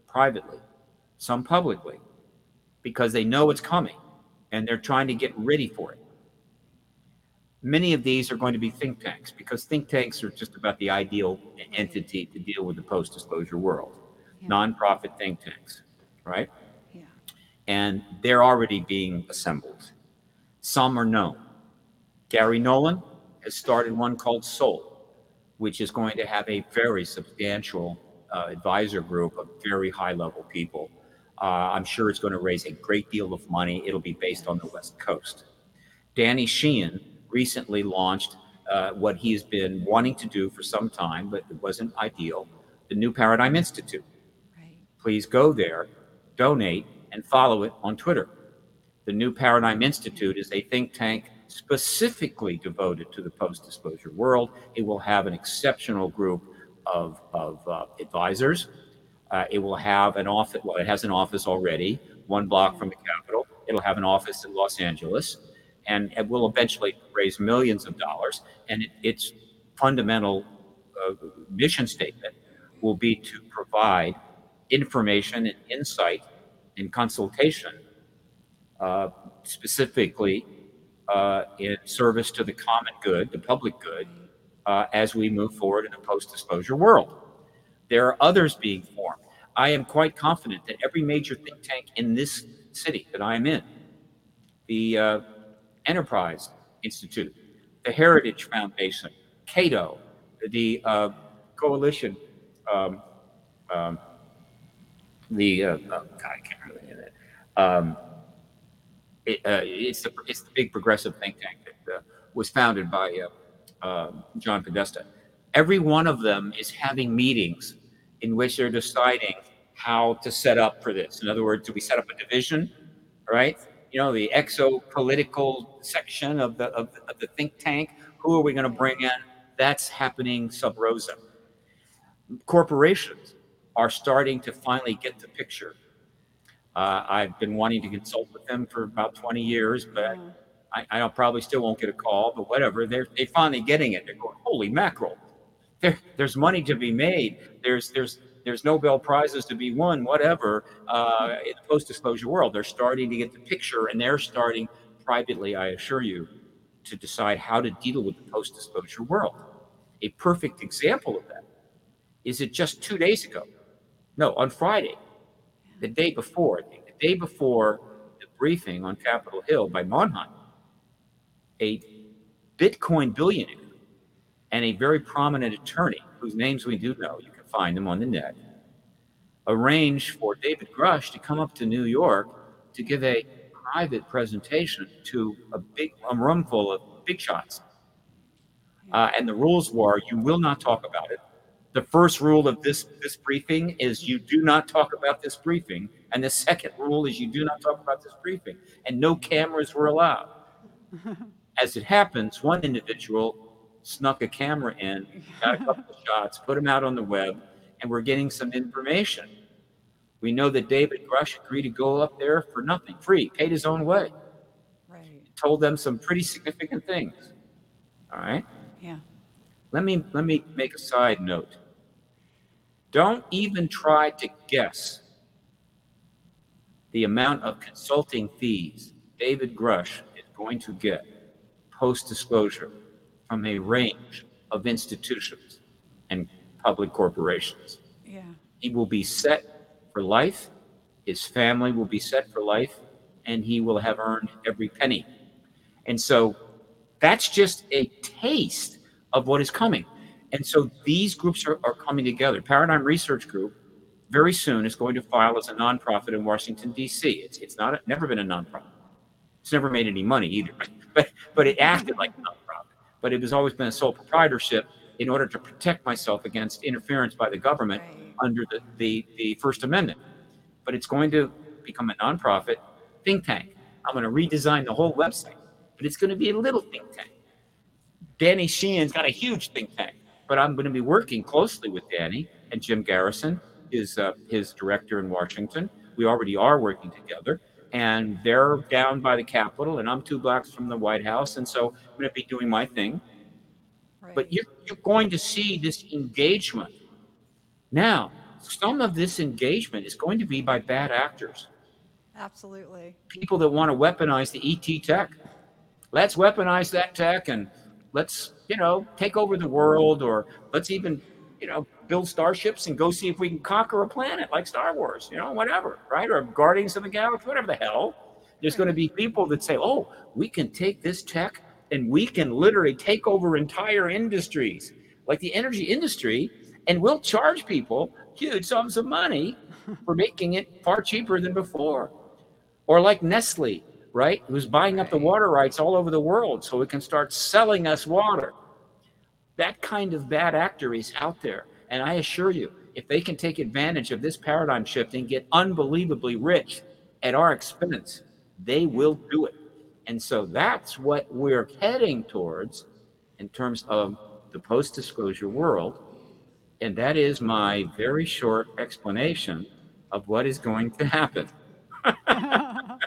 privately, some publicly, because they know it's coming and they're trying to get ready for it. Many of these are going to be think tanks because think tanks are just about the ideal entity to deal with the post disclosure world. Yeah. Nonprofit think tanks, right? And they're already being assembled. Some are known. Garry Nolan has started one called Sol, which is going to have a very substantial uh, advisor group of very high level people. Uh, I'm sure it's going to raise a great deal of money. It'll be based on the West Coast. Danny Sheehan recently launched uh, what he's been wanting to do for some time, but it wasn't ideal the New Paradigm Institute. Right. Please go there, donate, and follow it on Twitter. The New Paradigm Institute is a think tank specifically devoted to the post disclosure world. It will have an exceptional group of, of uh, advisors. Uh, it will have an office, well, it has an office already, one block from the Capitol. It'll have an office in Los Angeles, and it will eventually raise millions of dollars. And it, its fundamental uh, mission statement will be to provide information and insight in consultation, uh, specifically uh, in service to the common good, the public good, uh, as we move forward in a post disclosure world. There are others being formed. I am quite confident that every major think tank in this city that I am in, the uh, Enterprise Institute, the Heritage Foundation, Cato, the uh, Coalition, um, um, the uh, oh um, it, uh, it's, the, it's the big progressive think tank that uh, was founded by uh, um, John Podesta. Every one of them is having meetings in which they're deciding how to set up for this. In other words, do we set up a division, right? You know, the exopolitical section of the, of, of the think tank. Who are we going to bring in? That's happening sub rosa. Corporations are starting to finally get the picture Uh, I've been wanting to consult with them for about 20 years, but I, I probably still won't get a call, but whatever. They're they finally getting it. They're going, holy mackerel. There, there's money to be made. There's there's there's Nobel prizes to be won. Whatever. Uh, in the post-disclosure world, they're starting to get the picture, and they're starting privately, I assure you, to decide how to deal with the post-disclosure world. A perfect example of that is it just two days ago? No, on Friday, the day before, the day before the briefing on Capitol Hill by Monheim, a Bitcoin billionaire and a very prominent attorney whose names we do know, you can find them on the net, arranged for David Grusch to come up to New York to give a private presentation to a big a room full of big shots. Uh, and the rules were you will not talk about it. The first rule of this, oh. this briefing is you do not talk about this briefing. And the second rule is you do not talk about this briefing. And no cameras were allowed. As it happens, one individual snuck a camera in, got a couple of shots, put them out on the web, and we're getting some information. We know that David Grusch agreed to go up there for nothing, free, paid his own way. Right. Told them some pretty significant things. All right. Yeah. Let me let me make a side note. Don't even try to guess the amount of consulting fees David Grusch is going to get post disclosure from a range of institutions and public corporations. Yeah. He will be set for life, his family will be set for life, and he will have earned every penny. And so that's just a taste of what is coming. And so these groups are, are coming together. Paradigm Research Group very soon is going to file as a nonprofit in Washington, D.C. It's, it's not never been a nonprofit. It's never made any money either, but, but it acted like a nonprofit. But it has always been a sole proprietorship in order to protect myself against interference by the government Right. under the, the, the First Amendment. But it's going to become a nonprofit think tank. I'm going to redesign the whole website, but it's going to be a little think tank. Danny Sheehan's got a huge think tank, but I'm going to be working closely with Danny and Jim Garrison, his uh, his director in Washington. We already are working together, and they're down by the Capitol, and I'm two blocks from the White House, and so I'm going to be doing my thing. Right. But you're, you're going to see this engagement. Now, some of this engagement is going to be by bad actors, Absolutely. people that want to weaponize the ET tech. Let's weaponize that tech and let's, you know, take over the world or let's even, you know, build starships and go see if we can conquer a planet like Star Wars, you know, whatever, right? Or Guardians of the Galaxy, whatever the hell. There's going to be people that say, oh, we can take this tech and we can literally take over entire industries, like the energy industry, and we'll charge people huge sums of money for making it far cheaper than before. Or like Nestle, right? Who's buying up the water rights all over the world so it can start selling us water. That kind of bad actor is out there. And I assure you, if they can take advantage of this paradigm shift and get unbelievably rich at our expense, they will do it. And so that's what we're heading towards in terms of the post disclosure world. And that is my very short explanation of what is going to happen.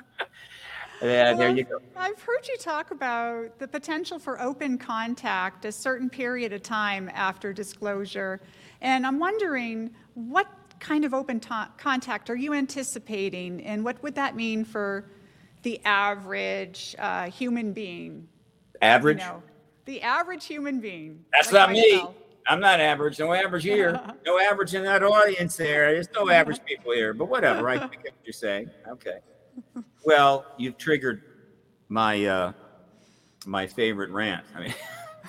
Yeah, there you go. I've heard you talk about the potential for open contact a certain period of time after disclosure. And I'm wondering what kind of open to- contact are you anticipating? And what would that mean for the average uh, human being? You Average? know, the average human being. That's like not me. I'm not average. No average here. No average in that audience there. There's no average people here. But whatever. I get what you're saying. Okay. Well, you've triggered my uh, my favorite rant. I mean,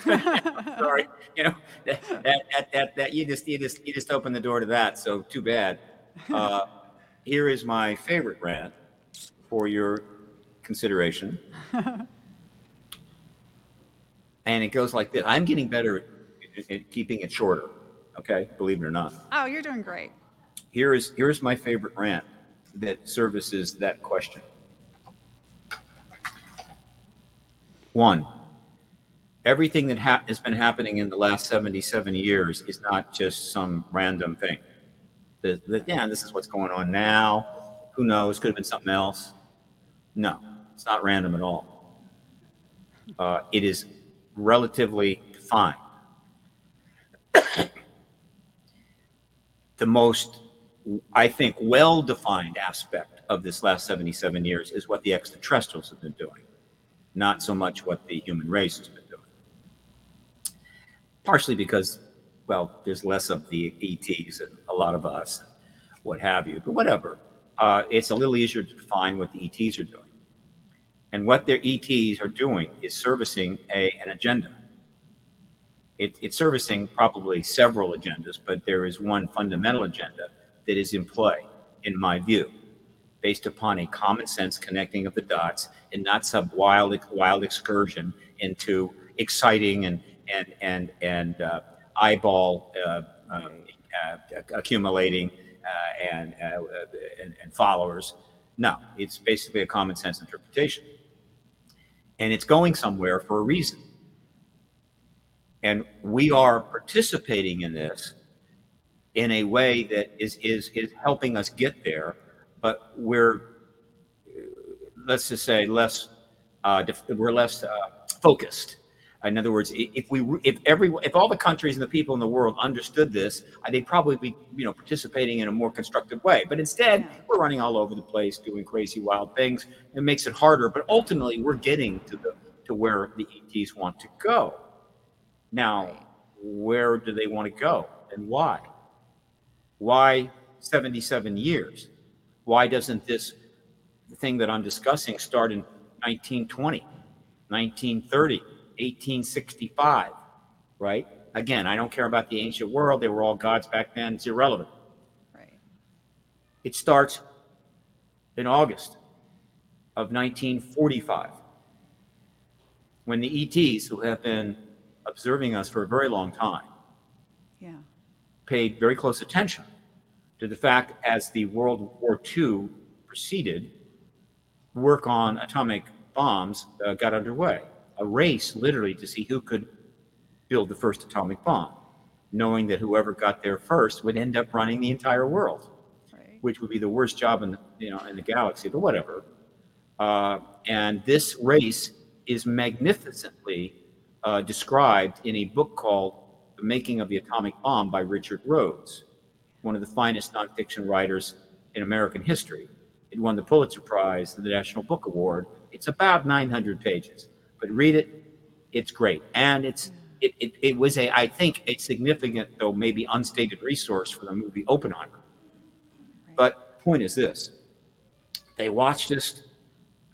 sorry. You know that, that that that you just you just you just opened the door to that. So too bad. Uh, here is my favorite rant for your consideration. And it goes like this. I'm getting better at, at keeping it shorter. Okay, believe it or not. Oh, you're doing great. Here is here's my favorite rant that services that question. One, everything that ha- has been happening in the last 77 years is not just some random thing. The, the, yeah, this is what's going on now. Who knows? Could have been something else. No, it's not random at all. Uh, it is relatively defined. the most, I think, well defined aspect of this last 77 years is what the extraterrestrials have been doing, not so much what the human race has been doing. Partially because, well, there's less of the ETs and a lot of us, what have you, but whatever. Uh, it's a little easier to define what the ETs are doing. And what their ETs are doing is servicing a, an agenda. It, it's servicing probably several agendas, but there is one fundamental agenda that is in play, in my view, based upon a common sense connecting of the dots and not some wild, wild excursion into exciting and and and and uh, eyeball uh, um, uh, accumulating uh, and, uh, and and followers. No, it's basically a common sense interpretation and it's going somewhere for a reason. And we are participating in this in a way that is, is, is helping us get there, but we're, let's just say, less, uh, we're less uh, focused in other words, if we, if every, if all the countries and the people in the world understood this, uh, they'd probably be, you know, participating in a more constructive way. But instead, we're running all over the place, doing crazy, wild things. It makes it harder. But ultimately, we're getting to the to where the ETs want to go. Now, where do they want to go, and why? Why 77 years? Why doesn't this thing that I'm discussing start in 1920, 1930? 1865, right? Again, I don't care about the ancient world. They were all gods back then. It's irrelevant. Right. It starts in August of 1945 when the ETs, who have been observing us for a very long time, yeah. paid very close attention to the fact as the World War II proceeded, work on atomic bombs uh, got underway a race literally to see who could build the first atomic bomb, knowing that whoever got there first would end up running the entire world, right. which would be the worst job in the, you know, in the galaxy, but whatever. Uh, and this race is magnificently uh, described in a book called The Making of the Atomic Bomb by Richard Rhodes, one of the finest nonfiction writers in American history. It won the Pulitzer Prize the National Book Award. It's about 900 pages but read it. It's great, and it's it, it, it was a I think a significant though maybe unstated resource for the movie Oppenheimer. But point is this: they watched us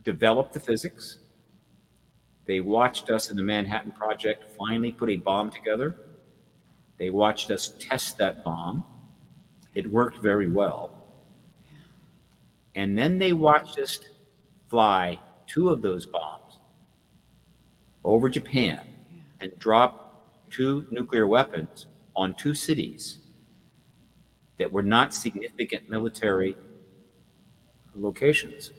develop the physics. They watched us in the Manhattan Project finally put a bomb together. They watched us test that bomb. It worked very well. And then they watched us fly two of those bombs over Japan and drop two nuclear weapons on two cities that were not significant military locations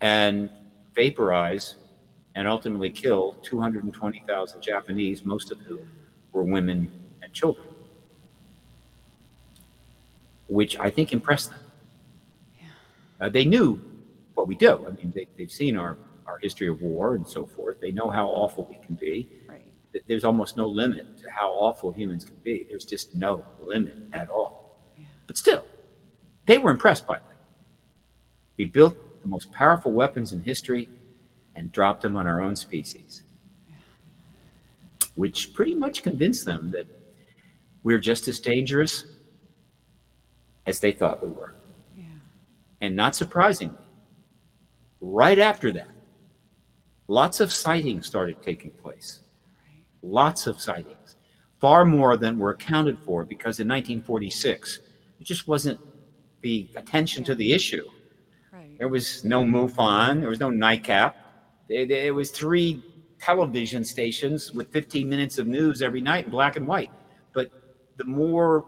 and vaporize and ultimately kill 220,000 Japanese, most of whom were women and children, which I think impressed them. Yeah. Uh, they knew what we do. I mean, they, they've seen our our history of war and so forth. They know how awful we can be. Right. There's almost no limit to how awful humans can be. There's just no limit at all. Yeah. But still, they were impressed by that. We built the most powerful weapons in history and dropped them on our own species, yeah. which pretty much convinced them that we're just as dangerous as they thought we were. Yeah. And not surprisingly, right after that, lots of sightings started taking place. Lots of sightings, far more than were accounted for because in 1946, it just wasn't the attention to the issue. There was no MUFON, there was no NICAP. There was three television stations with 15 minutes of news every night in black and white. But the more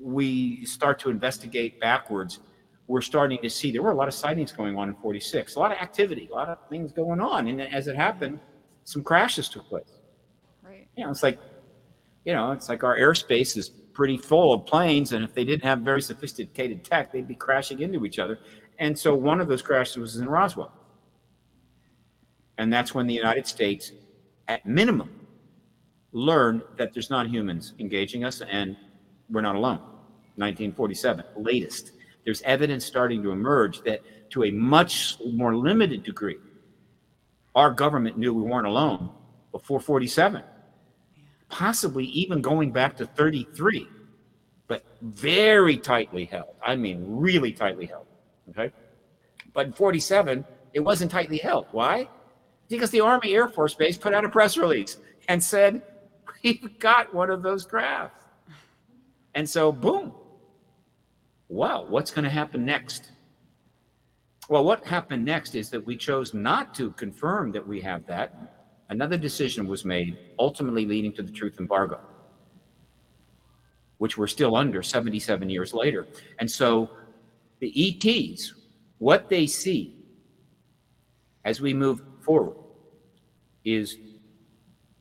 we start to investigate backwards, we're starting to see there were a lot of sightings going on in 46, a lot of activity, a lot of things going on. And as it happened, some crashes took place. Right. You know, it's like, you know, it's like our airspace is pretty full of planes, and if they didn't have very sophisticated tech, they'd be crashing into each other. And so one of those crashes was in Roswell. And that's when the United States, at minimum, learned that there's non humans engaging us and we're not alone. 1947, latest. There's evidence starting to emerge that to a much more limited degree, our government knew we weren't alone before 47, possibly even going back to 33, but very tightly held. I mean, really tightly held. Okay. But in 47, it wasn't tightly held. Why? Because the Army Air Force Base put out a press release and said, We've got one of those crafts. And so, boom. Wow, what's going to happen next? Well, what happened next is that we chose not to confirm that we have that. Another decision was made, ultimately leading to the truth embargo, which we're still under 77 years later. And so the ETs, what they see as we move forward is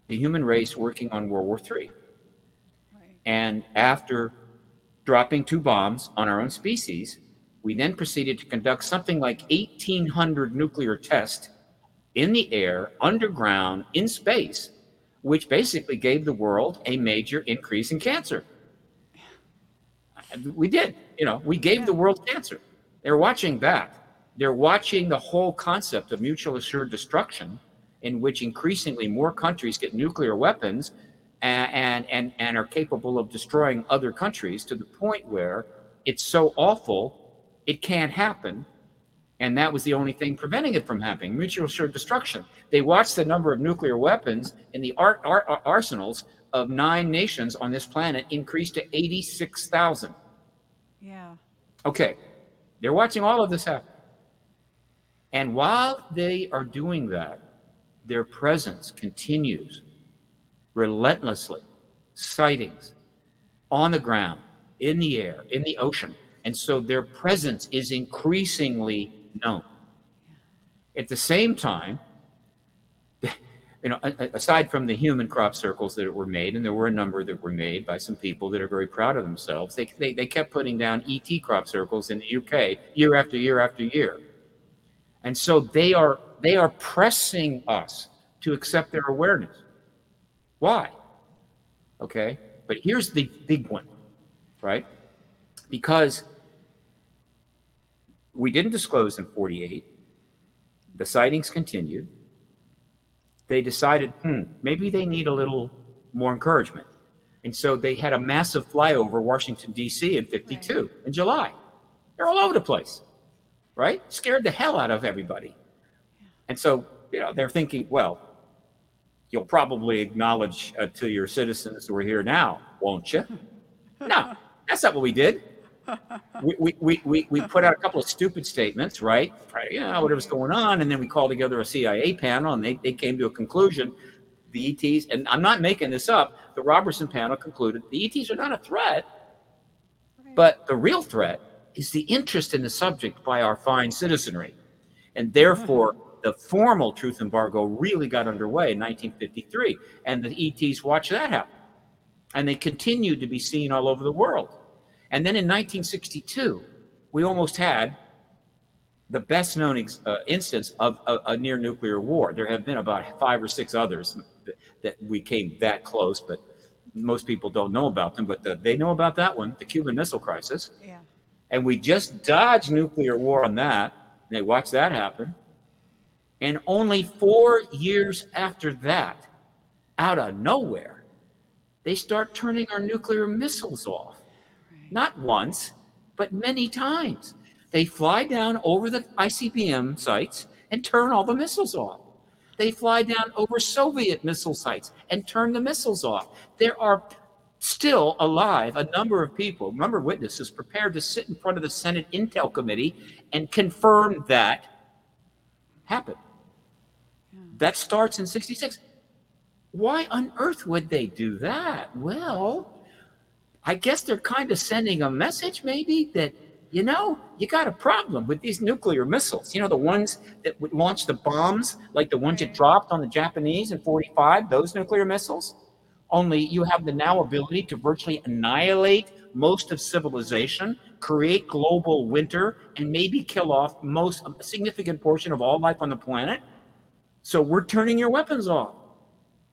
the human race working on World War III. And after dropping two bombs on our own species, we then proceeded to conduct something like 1,800 nuclear tests in the air, underground, in space, which basically gave the world a major increase in cancer. We did, you know, we gave the world cancer. They're watching that. They're watching the whole concept of mutual assured destruction, in which increasingly more countries get nuclear weapons and, and, and, are capable of destroying other countries to the point where it's so awful it can't happen. And that was the only thing preventing it from happening mutual assured destruction. They watched the number of nuclear weapons in the ar- ar- arsenals of nine nations on this planet increase to 86,000. Yeah. Okay. They're watching all of this happen. And while they are doing that, their presence continues relentlessly. Sightings on the ground, in the air, in the ocean. And so their presence is increasingly known. At the same time, you know, aside from the human crop circles that were made, and there were a number that were made by some people that are very proud of themselves, they, they, they kept putting down ET crop circles in the UK year after year after year. And so they are they are pressing us to accept their awareness. Why? Okay, but here's the big one, right? Because we didn't disclose in 48. The sightings continued. They decided, hmm, maybe they need a little more encouragement. And so they had a massive flyover Washington, D.C. in 52 right. in July. They're all over the place, right? Scared the hell out of everybody. And so, you know, they're thinking, well, you'll probably acknowledge uh, to your citizens who are here now, won't you? no, that's not what we did we, we, we, we put out a couple of stupid statements, right? right? You know, whatever's going on. And then we called together a CIA panel and they, they came to a conclusion. The ETs, and I'm not making this up, the Robertson panel concluded the ETs are not a threat, but the real threat is the interest in the subject by our fine citizenry. And therefore, the formal truth embargo really got underway in 1953. And the ETs watched that happen. And they continued to be seen all over the world. And then in 1962, we almost had the best known ex- uh, instance of a, a, near nuclear war. There have been about five or six others that, that we came that close, but most people don't know about them. But the, they know about that one, the Cuban Missile Crisis. Yeah. And we just dodged nuclear war on that. They watched that happen. And only four years after that, out of nowhere, they start turning our nuclear missiles off not once, but many times. They fly down over the ICBM sites and turn all the missiles off. They fly down over Soviet missile sites and turn the missiles off. There are still alive a number of people, a number of witnesses prepared to sit in front of the Senate Intel Committee and confirm that happened. That starts in 66. Why on earth would they do that? Well, I guess they're kind of sending a message, maybe, that, you know, you got a problem with these nuclear missiles. You know, the ones that would launch the bombs, like the ones that dropped on the Japanese in 45, those nuclear missiles? only you have the now ability to virtually annihilate most of civilization, create global winter, and maybe kill off most a significant portion of all life on the planet. So we're turning your weapons off.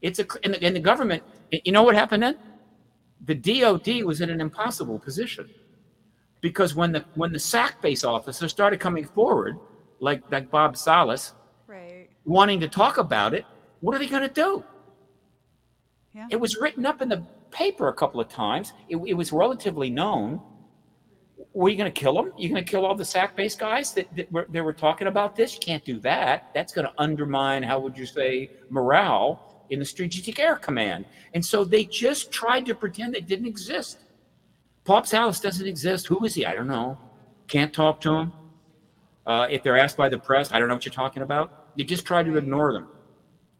It's a and the, and the government. You know what happened then? The DoD was in an impossible position because when the when the SAC base officers started coming forward, like like Bob Salas, Right. wanting to talk about it, what are they going to do? Yeah. It was written up in the paper a couple of times. It, it was relatively known. Were you going to kill them? You're going to kill all the SAC-based guys that, that were, they were talking about this? You can't do that. That's going to undermine, how would you say, morale in the Strategic Air Command. And so they just tried to pretend it didn't exist. Bob Salas doesn't exist. Who is he? I don't know. Can't talk to him. Uh, if they're asked by the press, I don't know what you're talking about. They just try to ignore them,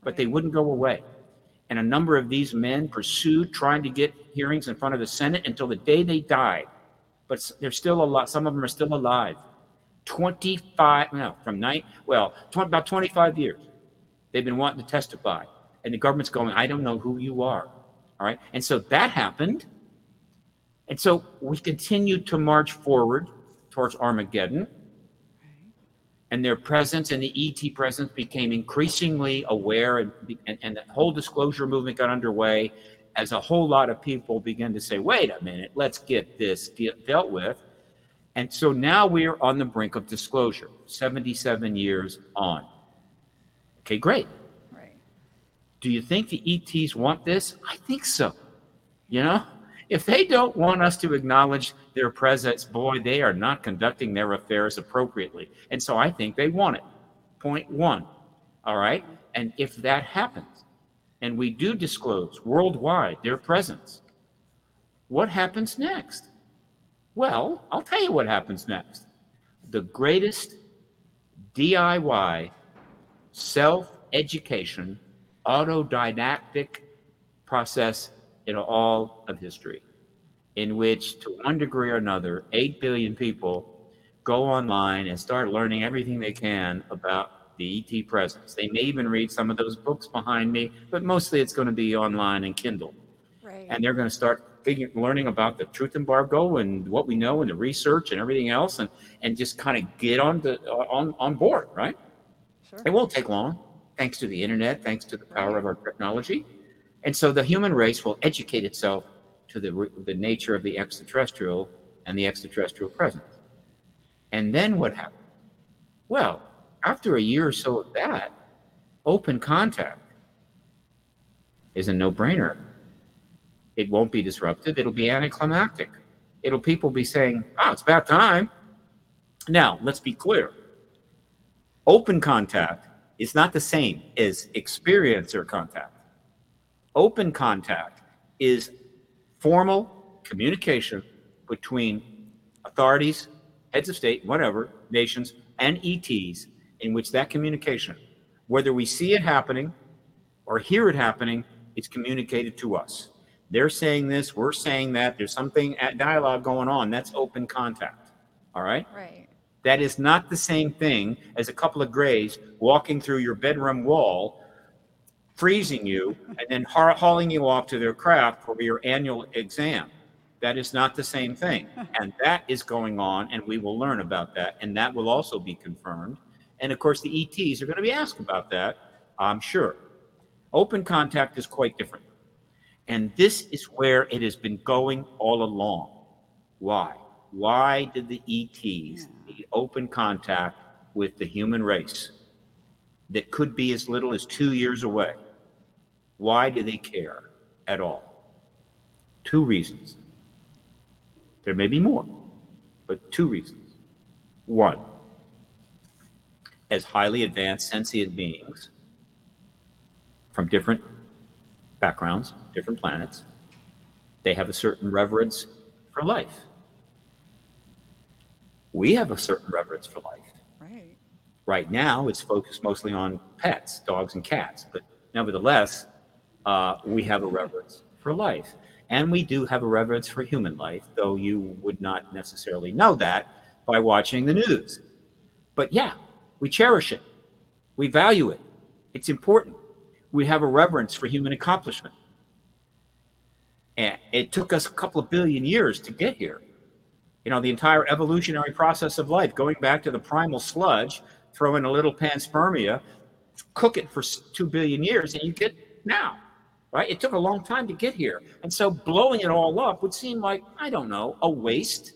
but they wouldn't go away. And a number of these men pursued trying to get hearings in front of the Senate until the day they died. But s- they're still alive. Some of them are still alive. 25, no, from night, well, tw- about 25 years. They've been wanting to testify. And the government's going, I don't know who you are. All right. And so that happened. And so we continued to march forward towards Armageddon. And their presence and the ET presence became increasingly aware, and, and, and the whole disclosure movement got underway as a whole lot of people begin to say, wait a minute, let's get this de- dealt with. And so now we're on the brink of disclosure, 77 years on. Okay, great. Right. Do you think the ETs want this? I think so. You know, if they don't want us to acknowledge their presence, boy, they are not conducting their affairs appropriately. And so I think they want it. Point one. All right. And if that happens, and we do disclose worldwide their presence, what happens next? Well, I'll tell you what happens next. The greatest DIY self education, autodidactic process in all of history, in which, to one degree or another, 8 billion people go online and start learning everything they can about the ET presence. They may even read some of those books behind me, but mostly it's going to be online and Kindle. Right. And they're going to start figuring, learning about the truth embargo and what we know and the research and everything else, and, and just kind of get on, to, uh, on, on board, right? Sure. It won't take long, thanks to the internet, thanks to the power of our technology. And so the human race will educate itself to the, the nature of the extraterrestrial and the extraterrestrial presence. And then what happens? Well, after a year or so of that, open contact is a no brainer. It won't be disruptive, it'll be anticlimactic. It'll people be saying, oh, it's about time. Now, let's be clear open contact is not the same as experiencer contact. Open contact is formal communication between authorities, heads of state, whatever, nations, and ETs, in which that communication, whether we see it happening or hear it happening, it's communicated to us. They're saying this, we're saying that, there's something at dialogue going on. That's open contact. All right? Right. That is not the same thing as a couple of grays walking through your bedroom wall, freezing you, and then ha- hauling you off to their craft for your annual exam. That is not the same thing. And that is going on, and we will learn about that. And that will also be confirmed. And of course, the ETs are going to be asked about that, I'm sure. Open contact is quite different. And this is where it has been going all along. Why? Why did the ETs need open contact with the human race that could be as little as two years away? Why do they care at all? Two reasons. There may be more, but two reasons. One, as highly advanced sentient beings from different backgrounds, different planets, they have a certain reverence for life. We have a certain reverence for life. Right. Right now, it's focused mostly on pets, dogs and cats, but nevertheless, uh, we have a reverence for life. And we do have a reverence for human life, though you would not necessarily know that by watching the news. But yeah, we cherish it. We value it. It's important. We have a reverence for human accomplishment. And it took us a couple of billion years to get here. You know, the entire evolutionary process of life, going back to the primal sludge, throw in a little panspermia, cook it for two billion years, and you get now, right? It took a long time to get here. And so blowing it all up would seem like, I don't know, a waste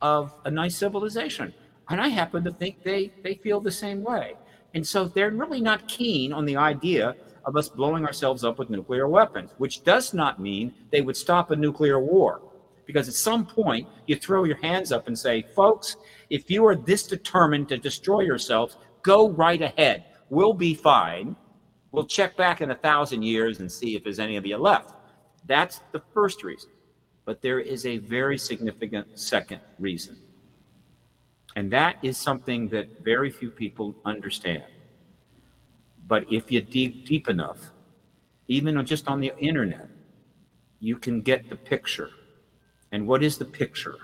of a nice civilization. And I happen to think they, they feel the same way. And so they're really not keen on the idea of us blowing ourselves up with nuclear weapons, which does not mean they would stop a nuclear war. Because at some point, you throw your hands up and say, folks, if you are this determined to destroy yourselves, go right ahead. We'll be fine. We'll check back in a thousand years and see if there's any of you left. That's the first reason. But there is a very significant second reason. And that is something that very few people understand. But if you dig deep enough, even just on the internet, you can get the picture. And what is the picture?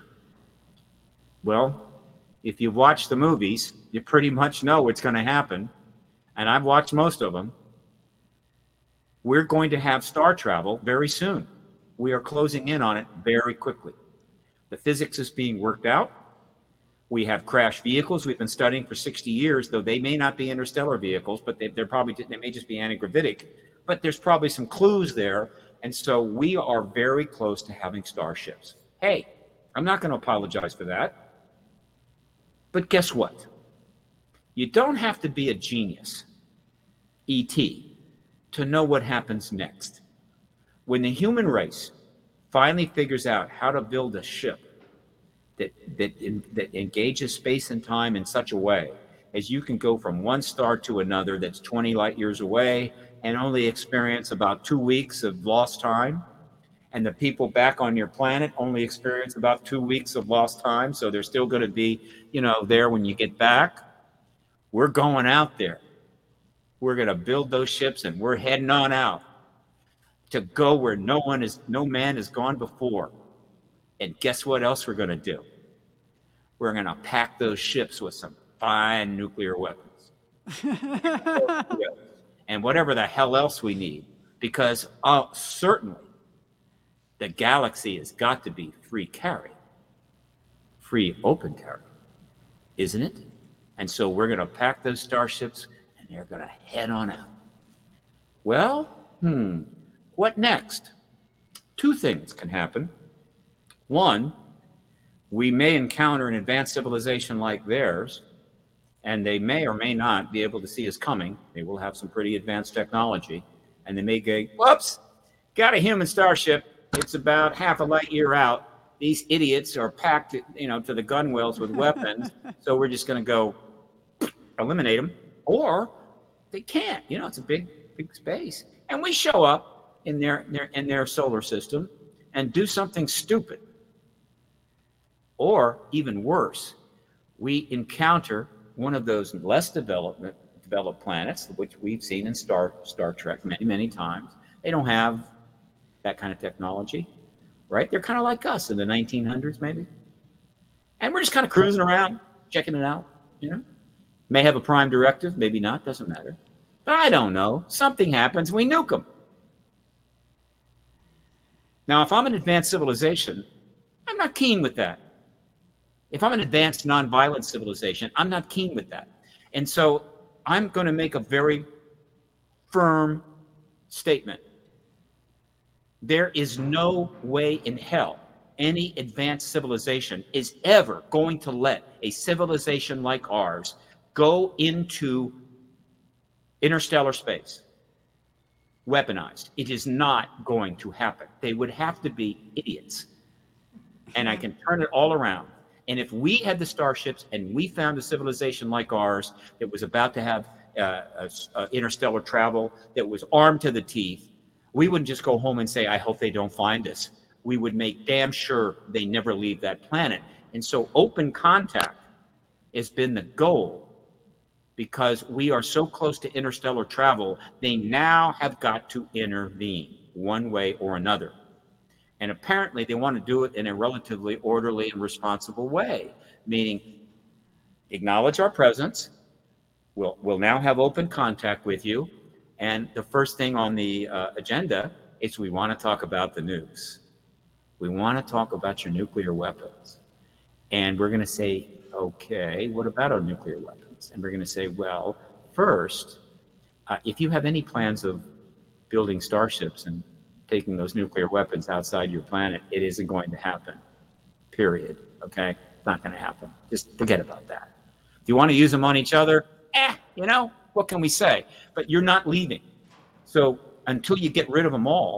Well, if you watch the movies, you pretty much know what's going to happen. And I've watched most of them. We're going to have star travel very soon. We are closing in on it very quickly. The physics is being worked out. We have crash vehicles we've been studying for 60 years, though they may not be interstellar vehicles, but they, are probably they may just be antigravitic. But there's probably some clues there, and so we are very close to having starships. Hey, I'm not going to apologize for that. But guess what? You don't have to be a genius, ET, to know what happens next. When the human race finally figures out how to build a ship that that in, that engages space and time in such a way as you can go from one star to another that's 20 light years away and only experience about two weeks of lost time. And the people back on your planet only experience about two weeks of lost time so they're still going to be you know there when you get back. We're going out there. We're going to build those ships and we're heading on out to go where no one is no man has gone before. And guess what else we're going to do? We're going to pack those ships with some fine nuclear weapons. and whatever the hell else we need. Because uh, certainly the galaxy has got to be free carry, free open carry, isn't it? And so we're going to pack those starships and they're going to head on out. Well, hmm, what next? Two things can happen. One, we may encounter an advanced civilization like theirs, and they may or may not be able to see us coming. They will have some pretty advanced technology, and they may go, whoops, got a human starship. It's about half a light year out. These idiots are packed, you know, to the gunwales with weapons. so we're just going to go eliminate them. Or they can't. You know, it's a big, big space, and we show up in their, their in their solar system and do something stupid or even worse, we encounter one of those less developed, developed planets, which we've seen in Star, Star Trek many, many times. They don't have that kind of technology, right? They're kind of like us in the 1900s, maybe. And we're just kind of cruising around, checking it out, you know? May have a prime directive, maybe not, doesn't matter. But I don't know. Something happens, we nuke them. Now, if I'm an advanced civilization, I'm not keen with that. If I'm an advanced nonviolent civilization, I'm not keen with that. And so I'm going to make a very firm statement. There is no way in hell any advanced civilization is ever going to let a civilization like ours go into interstellar space weaponized. It is not going to happen. They would have to be idiots. And I can turn it all around. And if we had the starships and we found a civilization like ours that was about to have uh, a interstellar travel that was armed to the teeth, we wouldn't just go home and say, I hope they don't find us. We would make damn sure they never leave that planet. And so open contact has been the goal because we are so close to interstellar travel, they now have got to intervene one way or another. And apparently, they want to do it in a relatively orderly and responsible way, meaning acknowledge our presence. We'll, we'll now have open contact with you. And the first thing on the uh, agenda is we want to talk about the nukes. We want to talk about your nuclear weapons. And we're going to say, okay, what about our nuclear weapons? And we're going to say, well, first, uh, if you have any plans of building starships and taking those nuclear weapons outside your planet, it isn't going to happen. Period. Okay? It's not going to happen. Just forget about that. If you want to use them on each other, eh, you know, what can we say? But you're not leaving. So until you get rid of them all,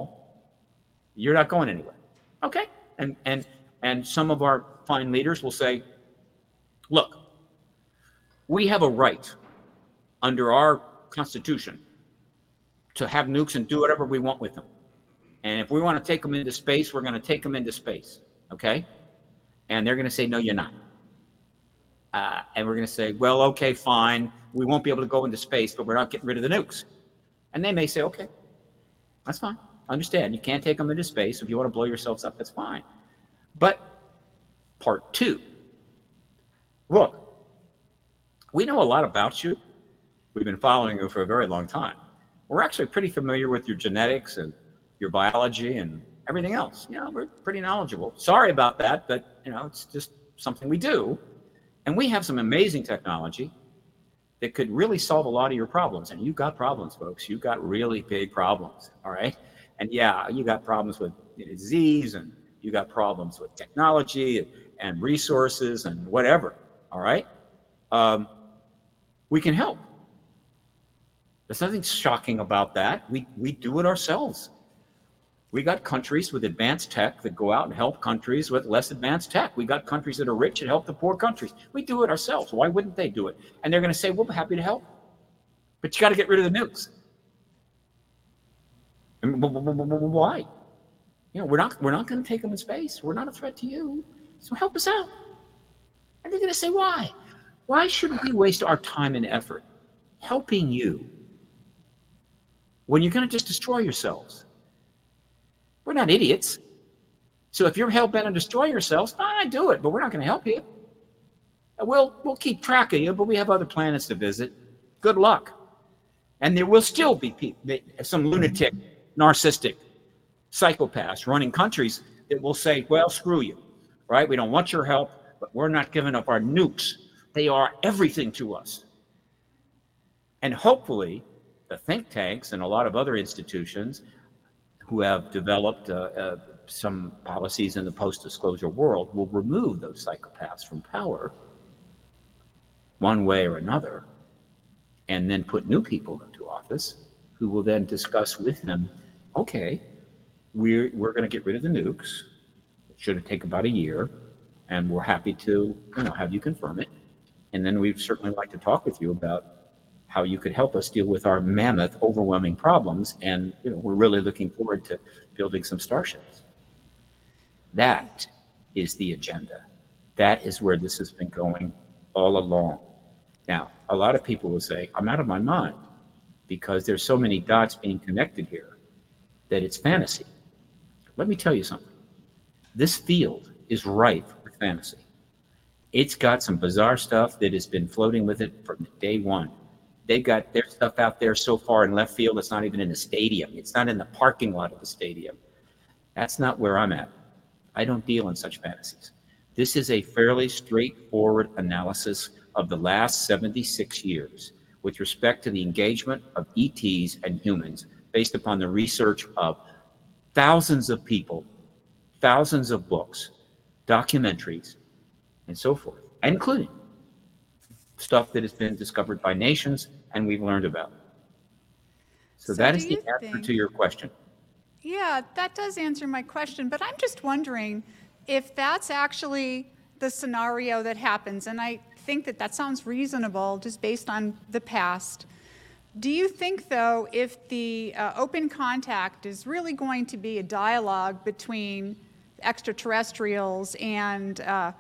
you're not going anywhere. Okay? And and and some of our fine leaders will say, look, we have a right under our constitution to have nukes and do whatever we want with them. And if we want to take them into space, we're going to take them into space. Okay? And they're going to say, no, you're not. Uh, and we're going to say, well, okay, fine. We won't be able to go into space, but we're not getting rid of the nukes. And they may say, okay, that's fine. Understand. You can't take them into space. If you want to blow yourselves up, that's fine. But part two look, we know a lot about you. We've been following you for a very long time. We're actually pretty familiar with your genetics and your biology and everything else. You know, we're pretty knowledgeable. Sorry about that, but you know, it's just something we do. And we have some amazing technology that could really solve a lot of your problems. And you've got problems, folks. You've got really big problems. All right. And yeah, you got problems with disease and you got problems with technology and, resources and whatever. All right. Um, we can help. There's nothing shocking about that. We, we do it ourselves. We got countries with advanced tech that go out and help countries with less advanced tech. We got countries that are rich and help the poor countries. We do it ourselves. Why wouldn't they do it? And they're going to say, "We'll be happy to help," but you got to get rid of the nukes. Why? You know, we're not we're not going to take them in space. We're not a threat to you. So help us out. And they're going to say, "Why? Why should we waste our time and effort helping you when you're going to just destroy yourselves?" We're not idiots. So if you're hell bent on destroying yourselves, fine, do it, but we're not going to help you. We'll, we'll keep track of you, but we have other planets to visit. Good luck. And there will still be people, some lunatic, narcissistic psychopaths running countries that will say, well, screw you, right? We don't want your help, but we're not giving up our nukes. They are everything to us. And hopefully, the think tanks and a lot of other institutions who have developed uh, uh, some policies in the post disclosure world will remove those psychopaths from power one way or another, and then put new people into office who will then discuss with them okay, we're, we're going to get rid of the nukes. It should take about a year, and we're happy to you know, have you confirm it. And then we'd certainly like to talk with you about how you could help us deal with our mammoth, overwhelming problems. And you know, we're really looking forward to building some starships. That is the agenda. That is where this has been going all along. Now, a lot of people will say, I'm out of my mind because there's so many dots being connected here that it's fantasy. Let me tell you something. This field is rife with fantasy. It's got some bizarre stuff that has been floating with it from day one they've got their stuff out there so far in left field it's not even in the stadium. It's not in the parking lot of the stadium. That's not where i'm at. I don't deal in such fantasies. This is a fairly straightforward analysis of the last 76 years with respect to the engagement of ets and humans based upon the research of thousands of people thousands of books documentaries and so forth including stuff that has been discovered by nations and we've learned about. So, so that is the answer think, to your question. Yeah, that does answer my question. But I'm just wondering if that's actually the scenario that happens. And I think that that sounds reasonable just based on the past. Do you think, though, if the uh, open contact is really going to be a dialogue between extraterrestrials and uh,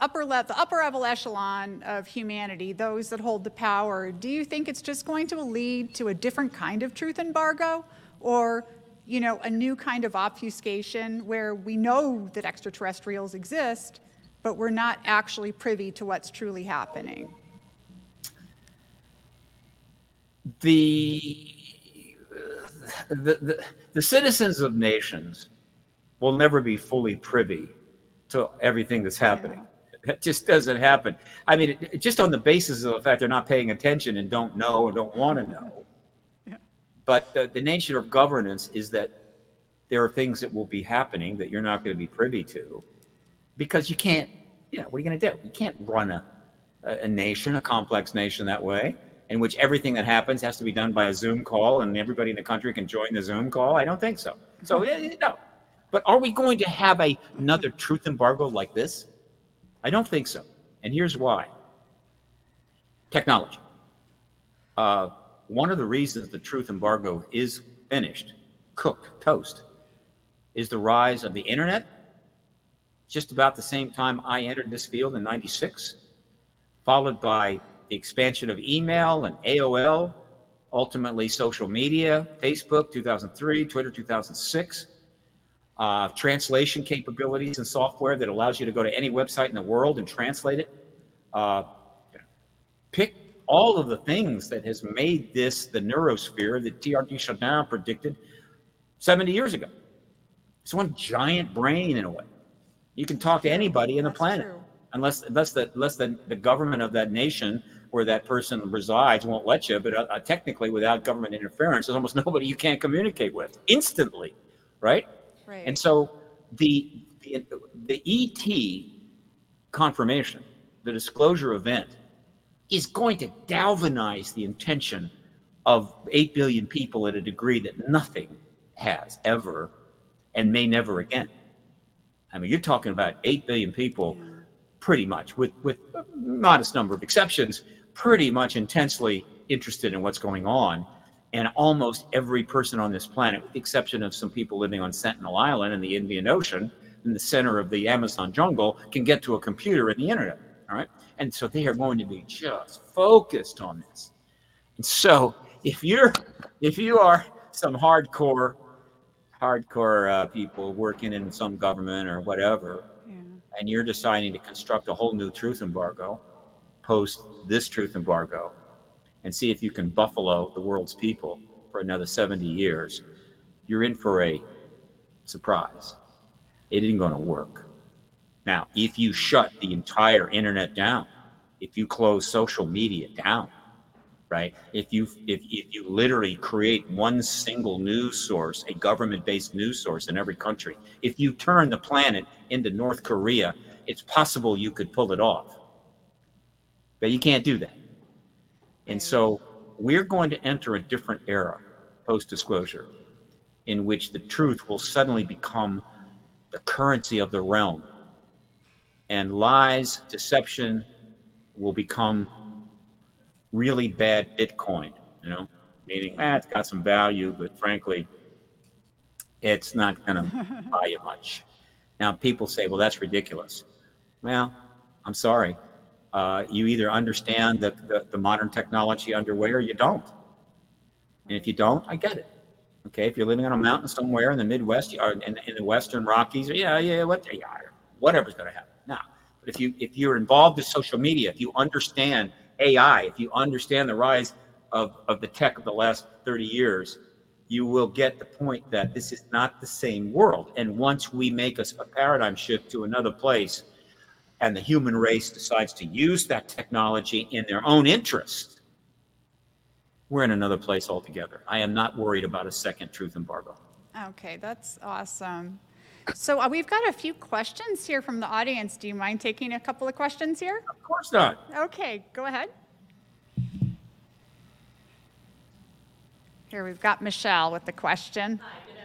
upper le- the upper level echelon of humanity, those that hold the power, do you think it's just going to lead to a different kind of truth embargo, or you know, a new kind of obfuscation where we know that extraterrestrials exist, but we're not actually privy to what's truly happening? The the, the, the citizens of nations will never be fully privy to everything that's happening. It just doesn't happen. I mean, it, it, just on the basis of the fact they're not paying attention and don't know or don't want to know. Yeah. But the, the nature of governance is that there are things that will be happening that you're not going to be privy to because you can't, you know, what are you going to do? You can't run a, a nation, a complex nation that way in which everything that happens has to be done by a Zoom call and everybody in the country can join the Zoom call? I don't think so. So, mm-hmm. eh, eh, no. But are we going to have a, another truth embargo like this? I don't think so. And here's why technology. Uh, one of the reasons the truth embargo is finished, cooked, toast, is the rise of the internet. Just about the same time I entered this field in 96, followed by the expansion of email and AOL, ultimately social media, Facebook 2003, Twitter 2006, uh, translation capabilities and software that allows you to go to any website in the world and translate it. Uh, pick all of the things that has made this the neurosphere that de Chardin predicted 70 years ago. It's one giant brain in a way. You can talk to anybody in the That's planet, true. unless unless the unless the, the government of that nation where that person resides won't let you. But uh, uh, technically, without government interference, there's almost nobody you can't communicate with instantly, right? Right. And so the the, the ET confirmation, the disclosure event, is going to galvanize the intention of 8 billion people at a degree that nothing has ever and may never again. I mean, you're talking about 8 billion people pretty much, with, with a modest number of exceptions, pretty much intensely interested in what's going on. And almost every person on this planet, with the exception of some people living on Sentinel Island in the Indian Ocean, in the center of the Amazon jungle, can get to a computer and the internet. All right. And so they are going to be just focused on this. And so if you're if you are some hardcore hardcore uh, people working in some government or whatever, yeah. and you're deciding to construct a whole new truth embargo, post this truth embargo and see if you can buffalo the world's people for another 70 years, you're in for a surprise. It isn't going to work. Now, if you shut the entire internet down, if you close social media down, right? If you if, if you literally create one single news source, a government-based news source in every country, if you turn the planet into North Korea, it's possible you could pull it off. But you can't do that. And so we're going to enter a different era post disclosure in which the truth will suddenly become the currency of the realm. And lies, deception will become really bad Bitcoin, you know, meaning, ah, it's got some value, but frankly, it's not going to buy you much. Now, people say, well, that's ridiculous. Well, I'm sorry uh, you either understand the, the, the, modern technology underway or you don't. And if you don't, I get it. Okay, if you're living on a mountain somewhere in the Midwest or in, in the Western Rockies, yeah, yeah, what, yeah, whatever's going to happen. Now, but if you if you're involved with social media, if you understand AI, if you understand the rise of, of the tech of the last 30 years, you will get the point that this is not the same world. And once we make a, a paradigm shift to another place, and the human race decides to use that technology in their own interest, we're in another place altogether. I am not worried about a second truth embargo. Okay, that's awesome. So uh, we've got a few questions here from the audience. Do you mind taking a couple of questions here? Of course not. Okay, go ahead. Here we've got Michelle with the question.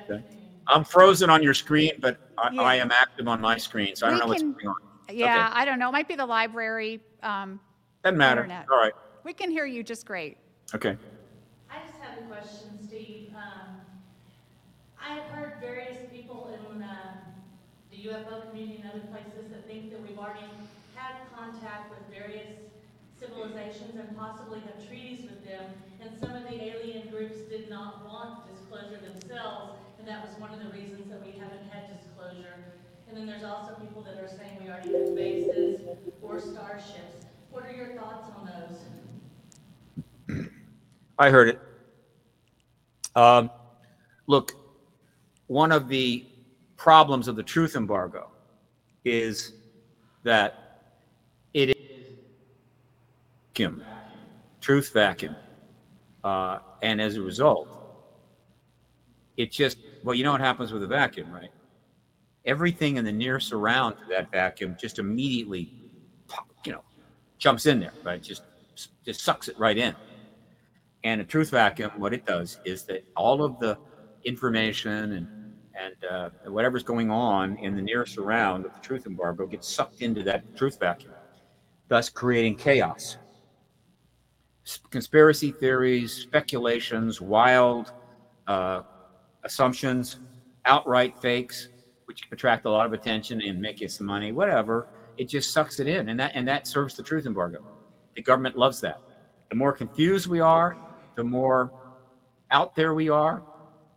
Okay. I'm frozen on your screen, but I, yeah. I, am active on my screen, so I don't know can, what's going on. Yeah, okay. I don't know. It might be the library. Um, Doesn't matter. Internet. All right. We can hear you just great. Okay. I just have a question, Steve. Um, I have heard various people in uh, the UFO community and other places that think that we've already had contact with various civilizations and possibly have treaties with them. And some of the alien groups did not want disclosure themselves, and that was one of the reasons that we haven't had disclosure. And then there's also people that are saying we already have bases or starships. What are your thoughts on those? I heard it. Um, Look, one of the problems of the truth embargo is that it is vacuum, truth vacuum. Uh, and as a result, it just, well, you know what happens with a vacuum, right? Everything in the near surround to that vacuum just immediately, you know, jumps in there, right? Just, just sucks it right in. And a truth vacuum, what it does is that all of the information and and uh, whatever's going on in the near surround of the truth embargo gets sucked into that truth vacuum, thus creating chaos. Conspiracy theories, speculations, wild uh, assumptions, outright fakes, which attract a lot of attention and make you some money, whatever. It just sucks it in, and that and that serves the truth embargo. The government loves that. The more confused we are, the more out there we are,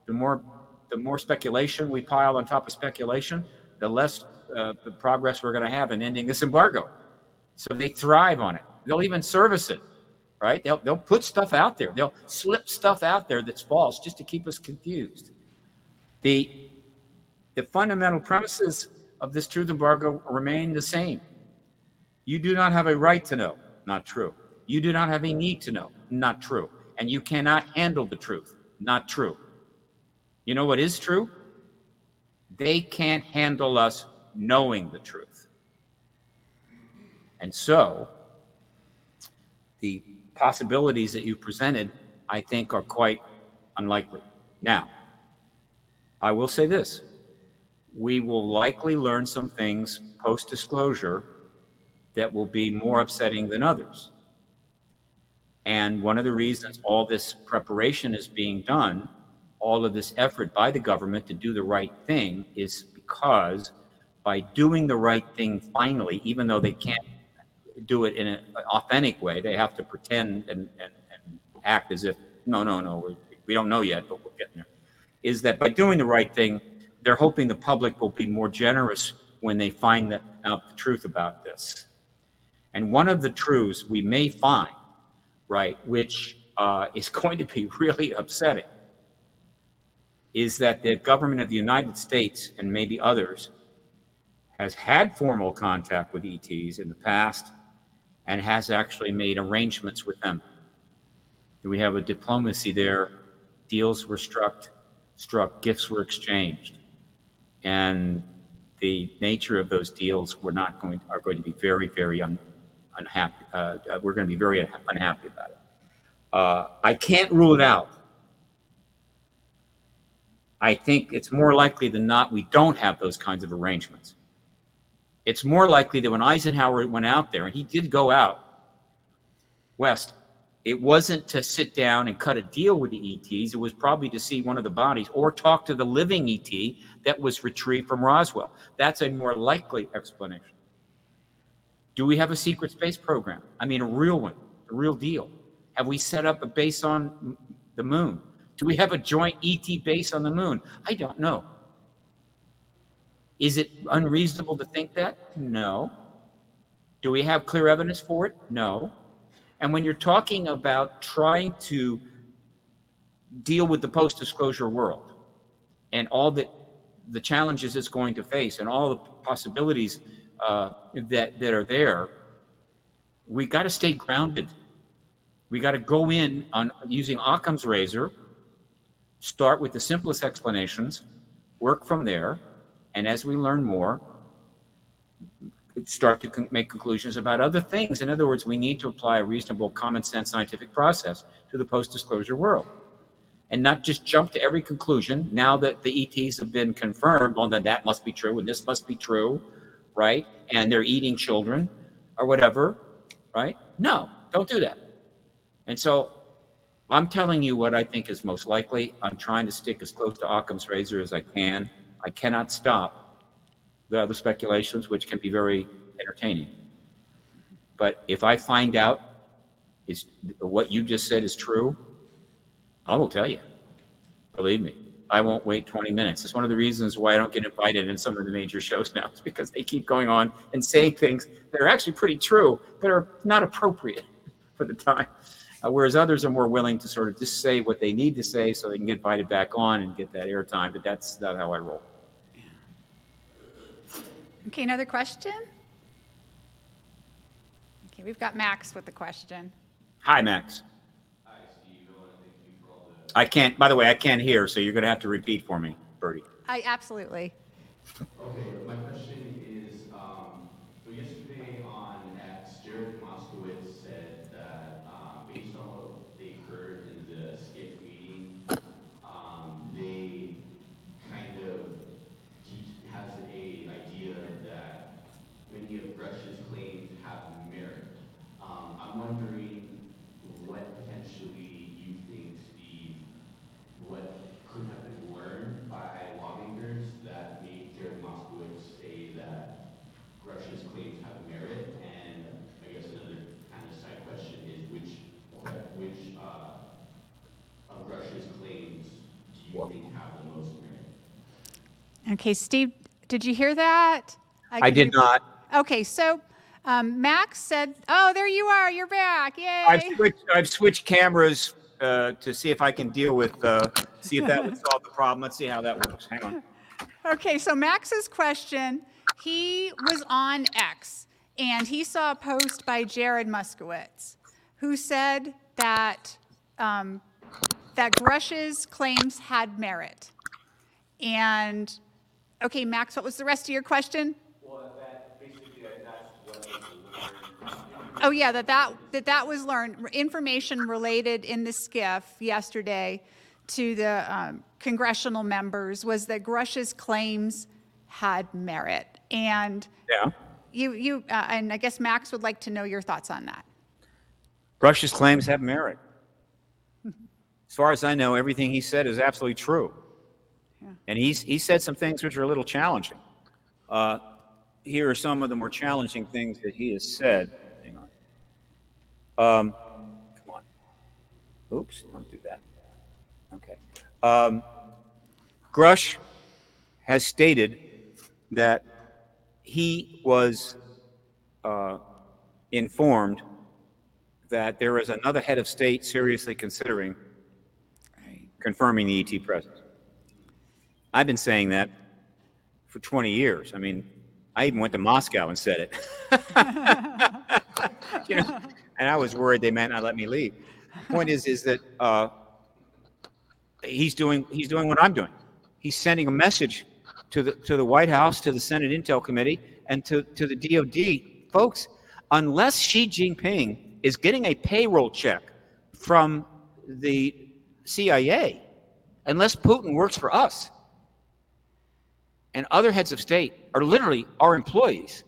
the more the more speculation we pile on top of speculation, the less uh, the progress we're going to have in ending this embargo. So they thrive on it. They'll even service it, right? They'll, they'll put stuff out there. They'll slip stuff out there that's false just to keep us confused. The, the fundamental premises of this truth embargo remain the same. You do not have a right to know, not true. You do not have a need to know, not true. And you cannot handle the truth, not true. You know what is true? They can't handle us knowing the truth. And so, the possibilities that you presented, I think, are quite unlikely. Now, I will say this we will likely learn some things post disclosure that will be more upsetting than others. And one of the reasons all this preparation is being done all of this effort by the government to do the right thing is because by doing the right thing finally, even though they can't do it in an authentic way, they have to pretend and, and, and act as if, no, no, no, we, we don't know yet, but we're getting there. Is that by doing the right thing, they're hoping the public will be more generous when they find out the truth about this. And one of the truths we may find, right, which uh, is going to be really upsetting, is that the government of the United States and maybe others has had formal contact with ETs in the past and has actually made arrangements with them. We have a diplomacy there. Deals were struck, struck, gifts were exchanged, and the nature of those deals we're not going are going to be very, very un, unhappy. Uh, we're going to be very unhappy about it. Uh, I can't rule it out I think it's more likely than not we don't have those kinds of arrangements. It's more likely that when Eisenhower went out there, and he did go out west, it wasn't to sit down and cut a deal with the ETs. It was probably to see one of the bodies or talk to the living ET that was retrieved from Roswell. That's a more likely explanation. Do we have a secret space program? I mean, a real one, a real deal. Have we set up a base on the moon? Do we have a joint ET base on the moon? I don't know. Is it unreasonable to think that? No. Do we have clear evidence for it? No. And when you're talking about trying to deal with the post disclosure world and all the, the challenges it's going to face and all the possibilities uh, that, that are there, we got to stay grounded. We got to go in on using Occam's razor start with the simplest explanations, work from there, and as we learn more, start to con- make conclusions about other things. In other words, we need to apply a reasonable common sense scientific process to the post disclosure world and not just jump to every conclusion now that the ETs have been confirmed, well, then that must be true and this must be true, right? And they're eating children or whatever, right? No, don't do that. And so I'm telling you what I think is most likely. I'm trying to stick as close to Occam's razor as I can. I cannot stop the other speculations, which can be very entertaining. But if I find out is what you just said is true, I will tell you. Believe me, I won't wait 20 minutes. It's one of the reasons why I don't get invited in some of the major shows now, is because they keep going on and saying things that are actually pretty true, but are not appropriate for the time. Uh, whereas others are more willing to sort of just say what they need to say so they can get invited back on and get that airtime. But that's not how I roll. Okay, another question? Okay, we've got Max with the question. Hi, Max. Hi, Steve. I can't, by the way, I can't hear, so you're going to have to repeat for me, Bertie. I absolutely. Okay, my question is, um, so yesterday on X, Jared Moskowitz said that, um, based on what they heard in the SCIF meeting, um, they kind of, he has a idea that many of Grusch's claims have merit. Um, I'm wondering what potentially you think, Steve, what could have been learned by lawmakers that made Jared Moskowitz say that Grusch's claims have merit? And I guess another kind of side question is which, which, uh, of Grusch's claims do you think have the most merit? Okay, Steve, did you hear that? I did not. Okay, so um, Max said, "Oh, there you are. You're back. Yay!" I've switched, I've switched cameras uh, to see if I can deal with, uh, see if that would solve the problem. Let's see how that works. Hang on. Okay, so Max's question, he was on X and he saw a post by Jared Moskowitz who said that um, that Grusch's claims had merit. And okay, Max, what was the rest of your question? Oh yeah, that that that that was learned information related in the SCIF yesterday to the um, congressional members was that Grusch's claims had merit, and Yeah. you you uh, and I guess Max would like to know your thoughts on that. Grusch's claims have merit. As far as I know, everything he said is absolutely true. And he's, he said some things which are a little challenging. Uh, here are some of the more challenging things that he has said. Hang on. Um, come on. Oops, don't do that. Okay. Um, Grusch has stated that he was uh, informed that there is another head of state seriously considering confirming the ET presence. I've been saying that for 20 years. I mean, I even went to Moscow and said it. you know, and I was worried they might not let me leave. The Point is, is that uh, he's doing he's doing what I'm doing. He's sending a message to the to the White House, to the Senate Intel Committee, and to to the DoD, folks. Unless Xi Jinping is getting a payroll check from the CIA, unless Putin works for us, and other heads of state are literally our employees.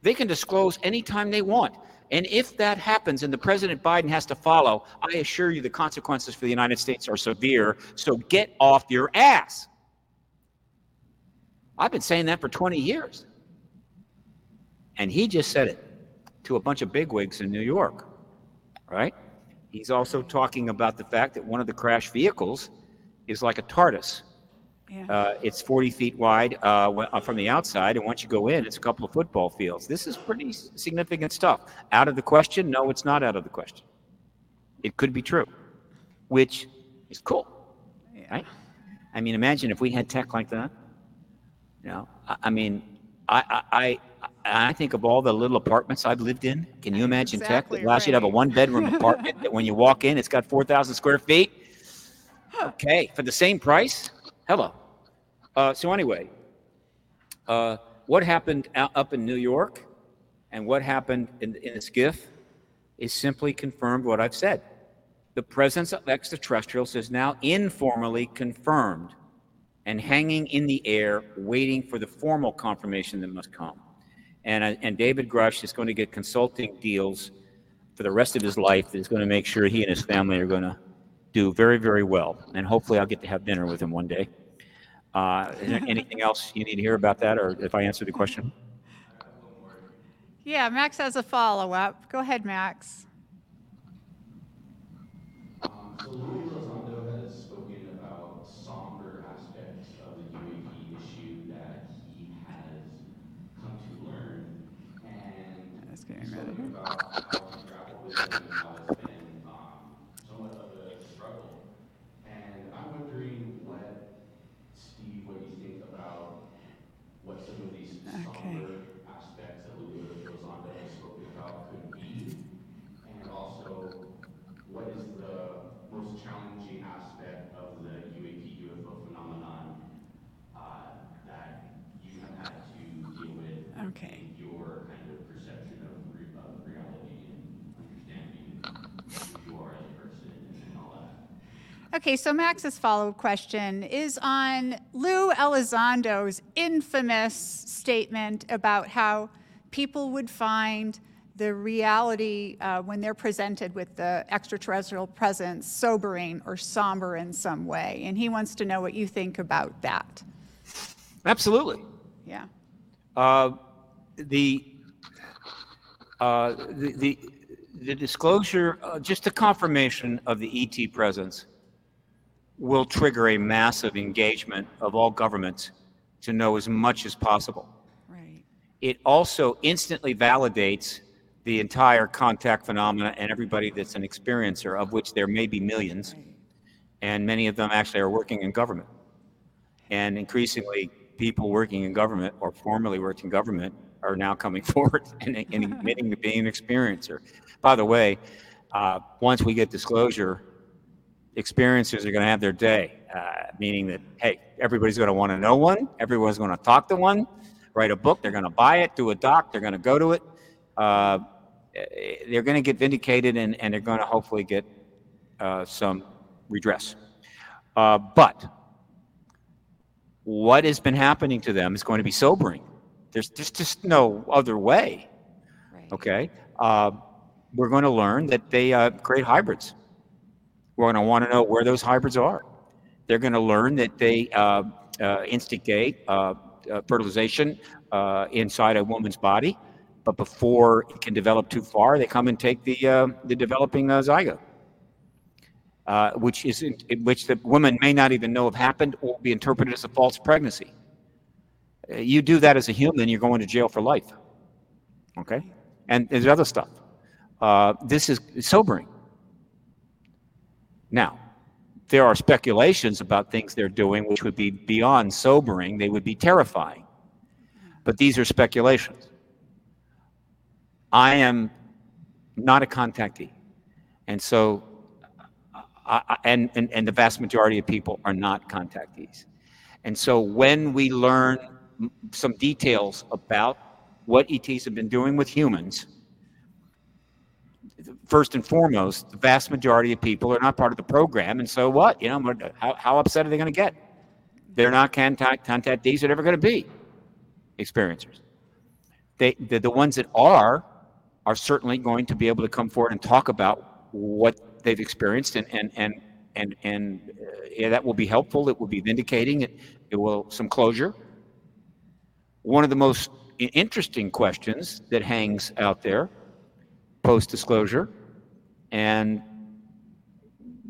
They can disclose anytime they want. And if that happens and the President Biden has to follow, I assure you the consequences for the United States are severe. So get off your ass. I've been saying that for 20 years. And he just said it to a bunch of bigwigs in New York, right? He's also talking about the fact that one of the crash vehicles is like a TARDIS. Yeah. Uh, it's 40 feet wide uh, uh, from the outside, and once you go in, it's a couple of football fields. This is pretty significant stuff. Out of the question? No, it's not out of the question. It could be true, which is cool, right? I mean, imagine if we had tech like that. You know, I, I mean, I, I, I, think of all the little apartments I've lived in. Can you imagine tech Exactly that allows you to have a one-bedroom apartment that when you walk in, it's got 4,000 square feet? Okay, for the same price? Hello. Uh, so anyway, uh, what happened up in New York and what happened in, in the SCIF is simply confirmed what I've said. The presence of extraterrestrials is now informally confirmed and hanging in the air, waiting for the formal confirmation that must come. And, uh, and David Grusch is going to get consulting deals for the rest of his life that is going to make sure he and his family are going to do very, very well. And hopefully I'll get to have dinner with him one day. Uh, is there anything else you need to hear about that, or if I answered the question? Yeah, Max has a follow up. Go ahead, Max. Um, so Luis Elizondo has spoken about somber aspects of the UAP issue that he has come to learn, and That's getting he's ready spoken about how he grappled with them and how it's been um, Okay. and your kind of perception of, re- of reality and understanding who you are as a person and all that. Okay, so Max's follow-up question is on Lou Elizondo's infamous statement about how people would find the reality uh, when they're presented with the extraterrestrial presence sobering or somber in some way. And he wants to know what you think about that. Absolutely. Yeah. Uh, the, uh, the, the, the disclosure, uh, just the confirmation of the ET presence will trigger a massive engagement of all governments to know as much as possible. Right. It also instantly validates the entire contact phenomena and everybody that's an experiencer, of which there may be millions, Right. and many of them actually are working in government. And increasingly, people working in government or formerly worked in government are now coming forward and, and admitting to being an experiencer. By the way, uh, once we get disclosure, experiencers are going to have their day, uh, meaning that, hey, everybody's going to want to know one, everyone's going to talk to one, write a book, they're going to buy it, do a doc, they're going to go to it. Uh, eh, they're going to get vindicated and, and they're going to hopefully get uh, some redress. Uh, but what has been happening to them is going to be sobering. There's just, just no other way. Right. Okay. Uh, we're going to learn that they uh, create hybrids. We're going to want to know where those hybrids are. They're going to learn that they uh, uh, instigate uh, uh, fertilization uh, inside a woman's body, but before it can develop too far, they come and take the uh, the developing zygote, which is in, in which the woman may not even know have happened or be interpreted as a false pregnancy. You do that as a human, you're going to jail for life. Okay, and there's other stuff. This is sobering. Now, there are speculations about things they're doing which would be beyond sobering, they would be terrifying. But these are speculations. I am not a contactee. And so, I, and, and, and the vast majority of people are not contactees. And so, when we learn some details about what ETs have been doing with humans, first and foremost, the vast majority of people are not part of the program. And so what? You know, how, how upset are they going to get? They're not contact, contactees, they're never going to be experiencers. They, the, the ones that are, are certainly going to be able to come forward and talk about what they've experienced and, and, and, and, and uh, yeah, that will be helpful. It will be vindicating. It, it will some closure. One of the most interesting questions that hangs out there post disclosure and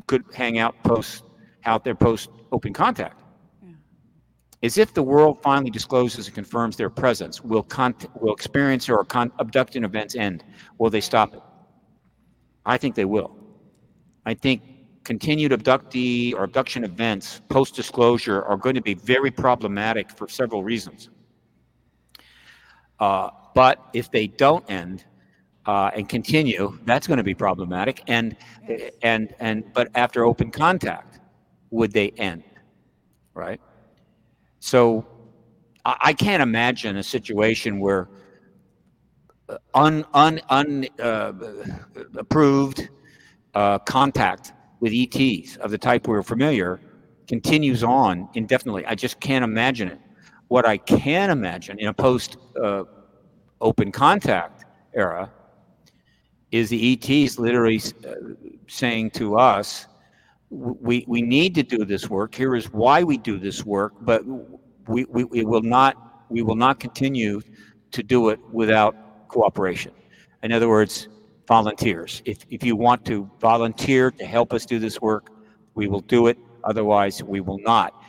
could hang out post out there post open contact. Is if the world finally discloses and confirms their presence will con- will experiencer or con- abduction events end? Will they stop it? I think they will. I think continued abductee or abduction events post disclosure are going to be very problematic for several reasons. Uh, but if they don't end uh, and continue, that's going to be problematic. And and and but after open contact, would they end? Right. So I, I can't imagine a situation where uh, un un un uh, approved uh, contact with ETs of the type we're familiar continues on indefinitely. I just can't imagine it. What I can imagine in a post uh, open contact era is the ETs literally uh, saying to us, we, we need to do this work. Here is why we do this work, but we, we, we will not we will not continue to do it without cooperation. In other words, volunteers. If, if you want to volunteer to help us do this work, we will do it. Otherwise, we will not.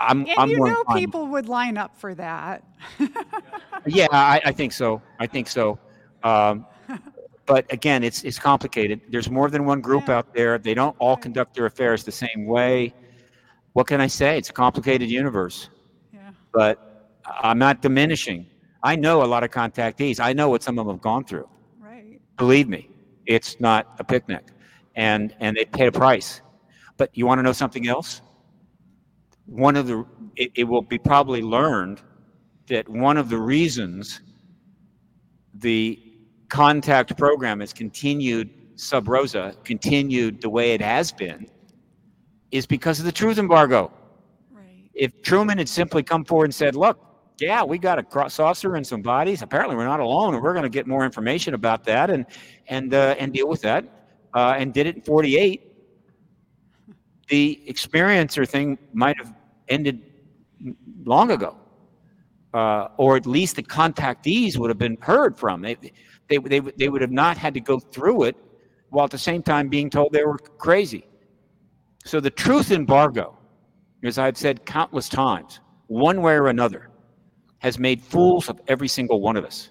I'm, And I'm you know inclined- people would line up for that. yeah, I, I think so. I think so. Um, but again, it's it's complicated. There's more than one group out there. They don't all conduct their affairs the same way. What can I say? It's a complicated universe. Yeah. But I'm not diminishing. I know a lot of contactees. I know what some of them have gone through. Right. Believe me, it's not a picnic, and and they pay a price. But you want to know something else? One of the it, it will be probably learned that one of the reasons the contact program has continued sub rosa, continued the way it has been, is because of the truth embargo. Right. If Truman had simply come forward and said, look, yeah, we got a cross saucer and some bodies. Apparently, we're not alone, and we're going to get more information about that and and uh, and deal with that. Uh, and did it in 48. The experiencer thing might have ended long ago, uh, or at least the contactees would have been heard from. They, they, they, they would have not had to go through it while at the same time being told they were crazy. So the truth embargo, as I've said countless times, one way or another, has made fools of every single one of us.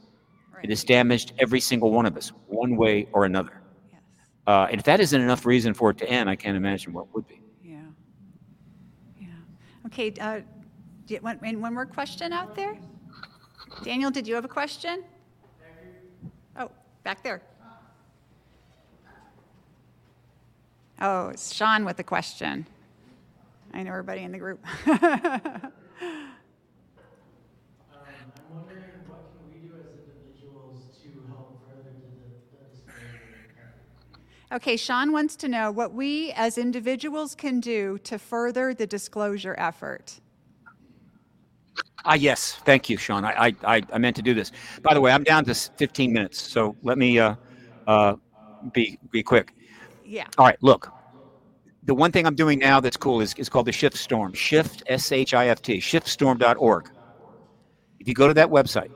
It has damaged every single one of us, one way or another. Yes. Uh, and if that isn't enough reason for it to end, I can't imagine what would be. Yeah. Yeah. Okay. Uh, want and one more question out there? Daniel, did you have a question? Back there. Oh, it's Sean with a question. I know everybody in the group. Um? Okay, Sean wants to know what we as individuals can do to further the disclosure effort. Ah, yes. Thank you, Sean. I, I, I- meant to do this. By the way, I'm down to 15 minutes, so let me uh, uh, be, be quick. Yeah. All right, look. The one thing I'm doing now that's cool is, is called the Shift Storm. Shift, S H I F T, shiftstorm.org. If you go to that website,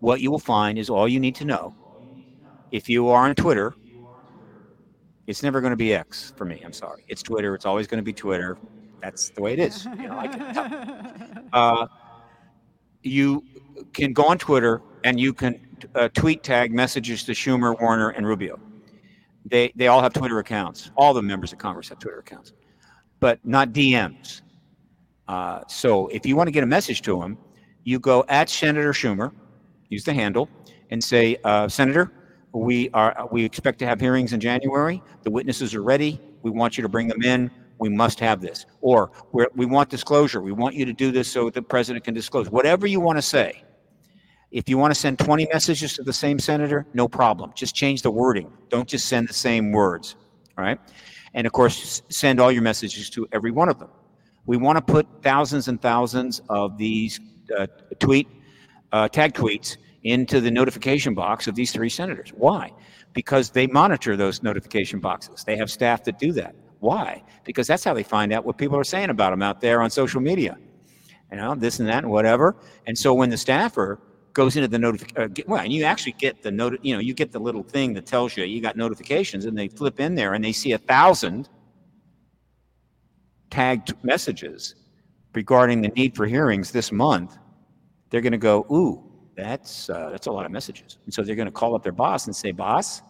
what you will find is all you need to know. If you are on Twitter, it's never going to be X for me. I'm sorry. It's Twitter. It's always going to be Twitter. That's the way it is. You know, I can, uh, you can go on Twitter and you can uh, tweet tag messages to Schumer, Warner, and Rubio. They they all have Twitter accounts. All the members of Congress have Twitter accounts, but not DMs. Uh, so if you want to get a message to them, you go at Senator Schumer, use the handle, and say, uh, Senator, we are we expect to have hearings in January. The witnesses are ready. We want you to bring them in. We must have this. Or we want disclosure. We want you to do this so the president can disclose. Whatever you want to say. If you want to send 20 messages to the same senator, no problem. Just change the wording. Don't just send the same words. Right. And of course, send all your messages to every one of them. We want to put thousands and thousands of these uh, tweet, uh, tag tweets into the notification box of these three senators. Why? Because they monitor those notification boxes. They have staff that do that. Why? Because that's how they find out what people are saying about them out there on social media. You know, this and that and whatever. And so when the staffer goes into the notification, uh, well, and you actually get the note, you know, you get the little thing that tells you you got notifications, and they flip in there and they see a thousand tagged messages regarding the need for hearings this month. They're going to go, ooh, that's uh, that's a lot of messages, and so they're going to call up their boss and say, boss.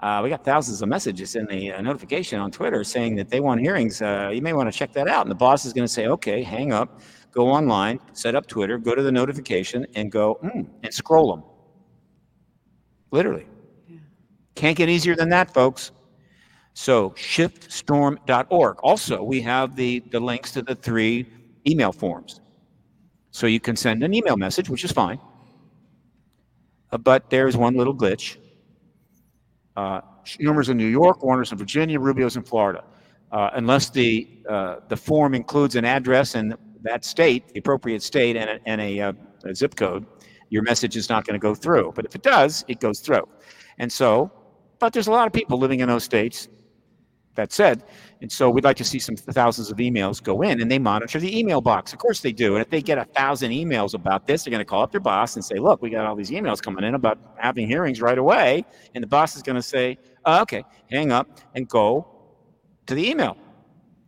Uh, we got thousands of messages in the uh, notification on Twitter saying that they want hearings. Uh, you may want to check that out. And the boss is going to say, okay, hang up, go online, set up Twitter, go to the notification, and go, mm, and scroll them. Literally. Can't get easier than that, folks. So shiftstorm.org. Also, we have the, the links to the three email forms. So you can send an email message, which is fine. Uh, but there's one little glitch. Uh, Schumer's in New York, Warner's in Virginia, Rubio's in Florida. Uh, unless the uh, the form includes an address in that state, the appropriate state, and a, and a, uh, a zip code, your message is not going to go through. But if it does, it goes through. And so, but there's a lot of people living in those states. That said, and so we'd like to see some thousands of emails go in, and they monitor the email box. Of course they do. And if they get a thousand emails about this, they're going to call up their boss and say, "Look, we got all these emails coming in about having hearings right away." And the boss is going to say, oh, "Okay, hang up and go to the email,"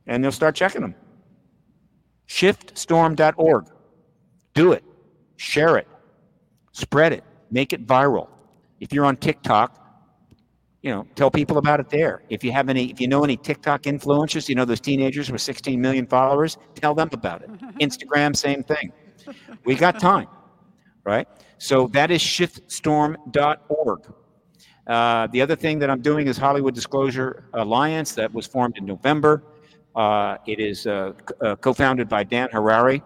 and they'll start checking them. Shiftstorm.org. Do it. Share it. Spread it. Make it viral. If you're on TikTok, you know, tell people about it there. If you have any, if you know any TikTok influencers, you know those teenagers with 16 million followers, tell them about it. Instagram, same thing. We got time, right? So that is shiftstorm.org. Uh, the other thing that I'm doing is Hollywood Disclosure Alliance that was formed in November. Uh, it is uh, uh, co-founded by Dan Harary.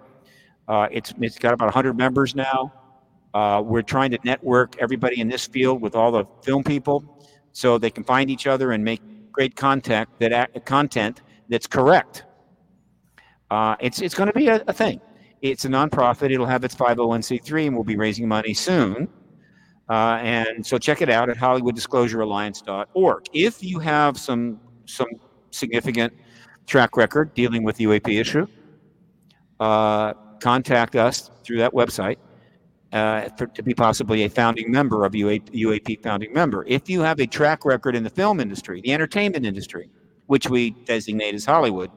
Uh, it's it's got about 100 members now. Uh, we're trying to network everybody in this field with all the film people, so they can find each other and make great contact that content that's correct. Uh, it's it's going to be a, a thing. It's a nonprofit. It'll have its 501c3, and we'll be raising money soon. Uh, and so check it out at HollywoodDisclosureAlliance.org. If you have some some significant track record dealing with UAP issue, uh, contact us through that website uh, for, to be possibly a founding member of UAP, UAP founding member. If you have a track record in the film industry, the entertainment industry, which we designate as Hollywood,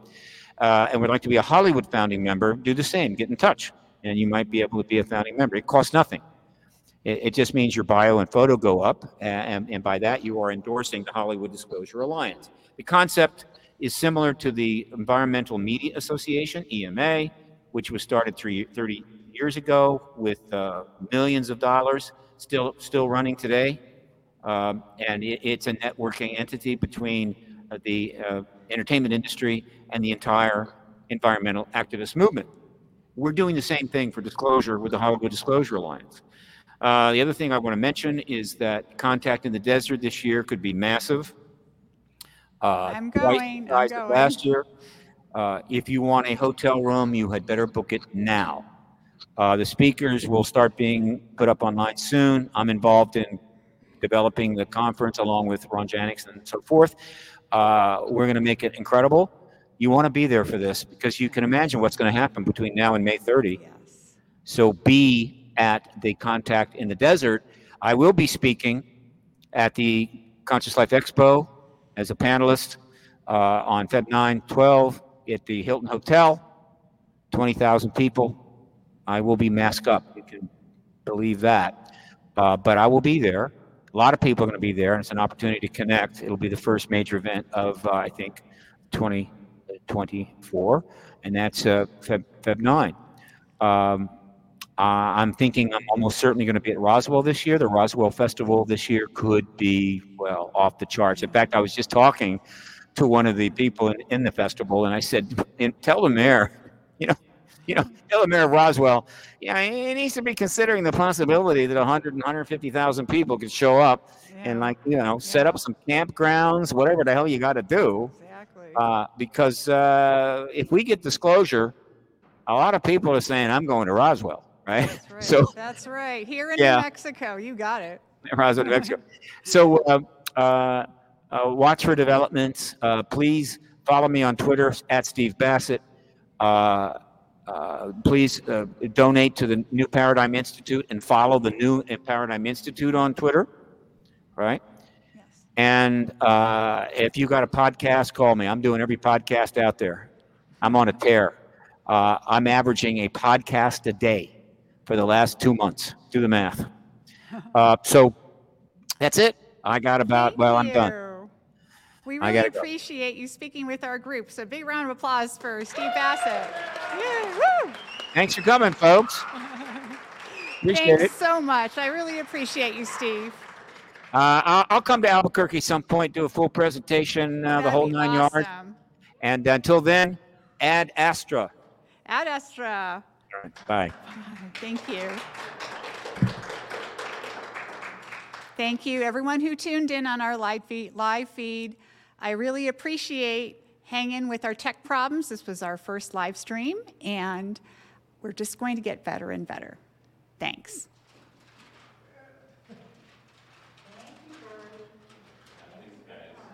uh, and would like to be a Hollywood founding member, do the same. Get in touch, and you might be able to be a founding member. It costs nothing. It, it just means your bio and photo go up, and, and by that you are endorsing the Hollywood Disclosure Alliance. The concept is similar to the Environmental Media Association (EMA), which was started three, 30 years ago with uh, millions of dollars, still still running today, um, and it, it's a networking entity between uh, the uh, entertainment industry and the entire environmental activist movement. We're doing the same thing for disclosure with the Hollywood Disclosure Alliance. Uh, the other thing I want to mention is that contact in the desert this year could be massive. Uh, I'm going, I'm going. Last year, uh, if you want a hotel room, you had better book it now. Uh, the speakers will start being put up online soon. I'm involved in developing the conference along with Ron Jannix and so forth. Uh, we're going to make it incredible. You want to be there for this because you can imagine what's going to happen between now and May 30. Yes. So be at the Contact in the Desert. I will be speaking at the Conscious Life Expo as a panelist uh, on Feb 9, 12 at the Hilton Hotel. 20,000 people. I will be masked up. You can believe that. Uh, but I will be there. A lot of people are going to be there, and it's an opportunity to connect. It'll be the first major event of, uh, I think, 2024, and that's uh, Feb, Feb 9. Um, I'm thinking I'm almost certainly going to be at Roswell this year. The Roswell Festival this year could be, well, off the charts. In fact, I was just talking to one of the people in, in the festival, and I said, "Tell the mayor, you know, you know, tell the mayor of Roswell, yeah, he needs to be considering the possibility that 100 and 150,000 people could show up and, like, you know, set up some campgrounds, whatever the hell you got to do, Exactly. uh, because uh, if we get disclosure, a lot of people are saying, "I'm going to Roswell," right? That's right. So That's right. Here in Yeah. New Mexico, you got it. Roswell, New Mexico. So uh, uh, watch for developments. Uh, please follow me on Twitter at Steve Bassett. Uh, uh, please uh, donate to the New Paradigm Institute and follow the New Paradigm Institute on Twitter. Right. Yes. And uh, if you got a podcast, call me. I'm doing every podcast out there. I'm on a tear. Uh, I'm averaging a podcast a day for the last two months. Do the math. Uh, so that's it. I got about, well, I'm done. We really gotta go. appreciate you speaking with our group. So big round of applause for Steve Bassett. Woo! Thanks for coming, folks. Appreciate Thanks it. so much. I really appreciate you, Steve. Uh, I'll, I'll come to Albuquerque some point, do a full presentation, uh, the whole nine yards. And until then, ad Astra. Ad Astra. Bye. Thank you. Thank you, everyone who tuned in on our live feed. Live feed. I really appreciate hanging with our tech problems. This was our first live stream, and we're just going to get better and better. Thanks.